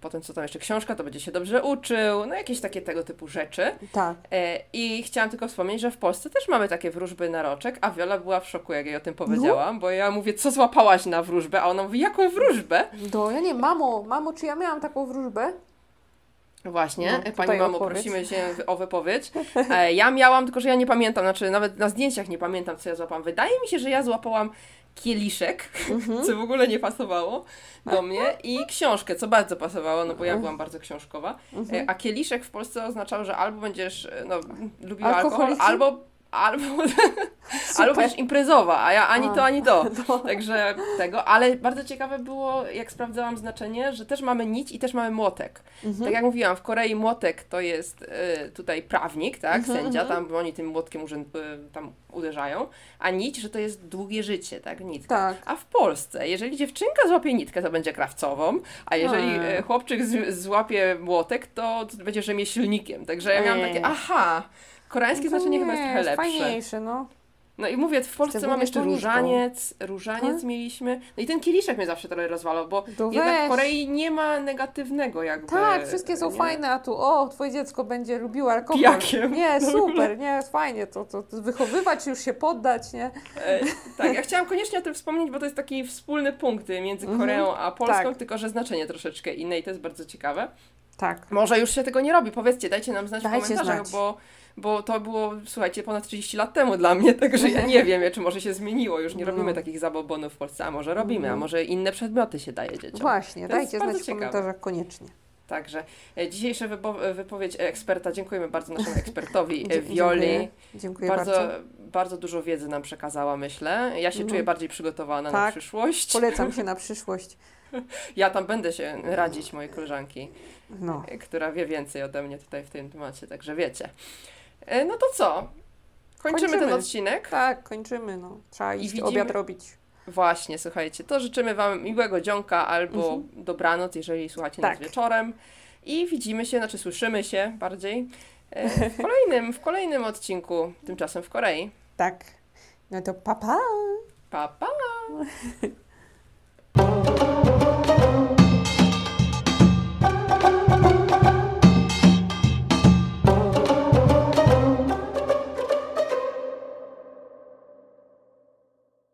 potem co tam jeszcze, książka, to będzie się dobrze uczył, no jakieś takie tego typu rzeczy. Tak. E, I chciałam tylko wspomnieć, że w Polsce też mamy takie wróżby na roczek, a Wiola była w szoku, jak jej o tym powiedziałam, bo ja mówię, co złapałaś na wróżbę, a ona mówi, jaką wróżbę? Do, ja nie, mamo, mamo, czy ja miałam taką wróżbę? Właśnie, No, pani mamo, opowiedz. prosimy się o wypowiedź. E, ja miałam, tylko że ja nie pamiętam, znaczy nawet na zdjęciach nie pamiętam, co ja złapałam. Wydaje mi się, że ja złapałam kieliszek, Mhm. co w ogóle nie pasowało do mnie. I książkę, co bardzo pasowało, no bo ja byłam bardzo książkowa. E, a kieliszek w Polsce oznaczał, że albo będziesz e, no, lubiła alkohol, albo albo, albo będziesz imprezowa, a ja ani A. to, ani to. [LAUGHS] No. Także tego, ale bardzo ciekawe było, jak sprawdzałam znaczenie, że też mamy nić i też mamy młotek. Mhm. Tak jak mówiłam, w Korei młotek to jest y, tutaj prawnik, tak, Mhm, sędzia, mhm. tam oni tym młotkiem urzęd, y, tam uderzają, a nić, że to jest długie życie, tak, nitka. Tak. A w Polsce, jeżeli dziewczynka złapie nitkę, to będzie krawcową, a jeżeli A. y, chłopczyk z, złapie młotek, to, to będzie rzemieślnikiem. Także ja miałam takie, aha, koreańskie znaczenie chyba jest trochę lepsze. Fajniejsze, no. No i mówię, w Polsce mam jeszcze różaniec, różaniec Tak? mieliśmy. No i ten kieliszek mnie zawsze trochę rozwalał, bo jednak weź. w Korei nie ma negatywnego jakby. Tak, wszystkie są nie? fajne, a tu o, twoje dziecko będzie lubiło alkohol. Pijakiem. Nie, No super, nie, fajnie, to, to, to wychowywać, już się poddać, nie? E, tak, ja chciałam koniecznie o tym wspomnieć, bo to jest taki wspólny punkt między Mhm. Koreą a Polską, Tak. tylko że znaczenie troszeczkę inne i to jest bardzo ciekawe. Tak. Może już się tego nie robi, powiedzcie, dajcie nam znać Dajcie w komentarzach, znać. bo bo to było, słuchajcie, ponad 30 lat temu dla mnie, [LAUGHS] także ja nie [LAUGHS] wiem, czy może się zmieniło, już nie No. robimy takich zabobonów w Polsce, a może robimy, a może inne przedmioty się daje dzieciom. Właśnie, To dajcie znać w komentarzach koniecznie. Także e, dzisiejsza wypo- wypowiedź eksperta, dziękujemy bardzo naszemu [LAUGHS] ekspertowi e, Wioli. Dziękuję, dziękuję Bardzo, bardzo. bardzo dużo wiedzy nam przekazała, myślę. Ja się Mhm. czuję bardziej przygotowana na Tak. przyszłość. Polecam się na przyszłość. Ja tam będę się radzić mojej koleżanki, No. e, która wie więcej ode mnie tutaj w tym temacie, także wiecie. E, No to co? Kończymy, ten Kończymy. odcinek. Tak, kończymy, no. Trzeba I iść widzimy- obiad robić. Właśnie, słuchajcie, to życzymy Wam miłego dzionka albo Mhm. dobranoc, jeżeli słuchacie Tak. nas wieczorem. I widzimy się, znaczy słyszymy się bardziej e, w kolejnym, w kolejnym odcinku, tymczasem w Korei. Tak. No to pa pa! Pa, pa! [LAUGHS]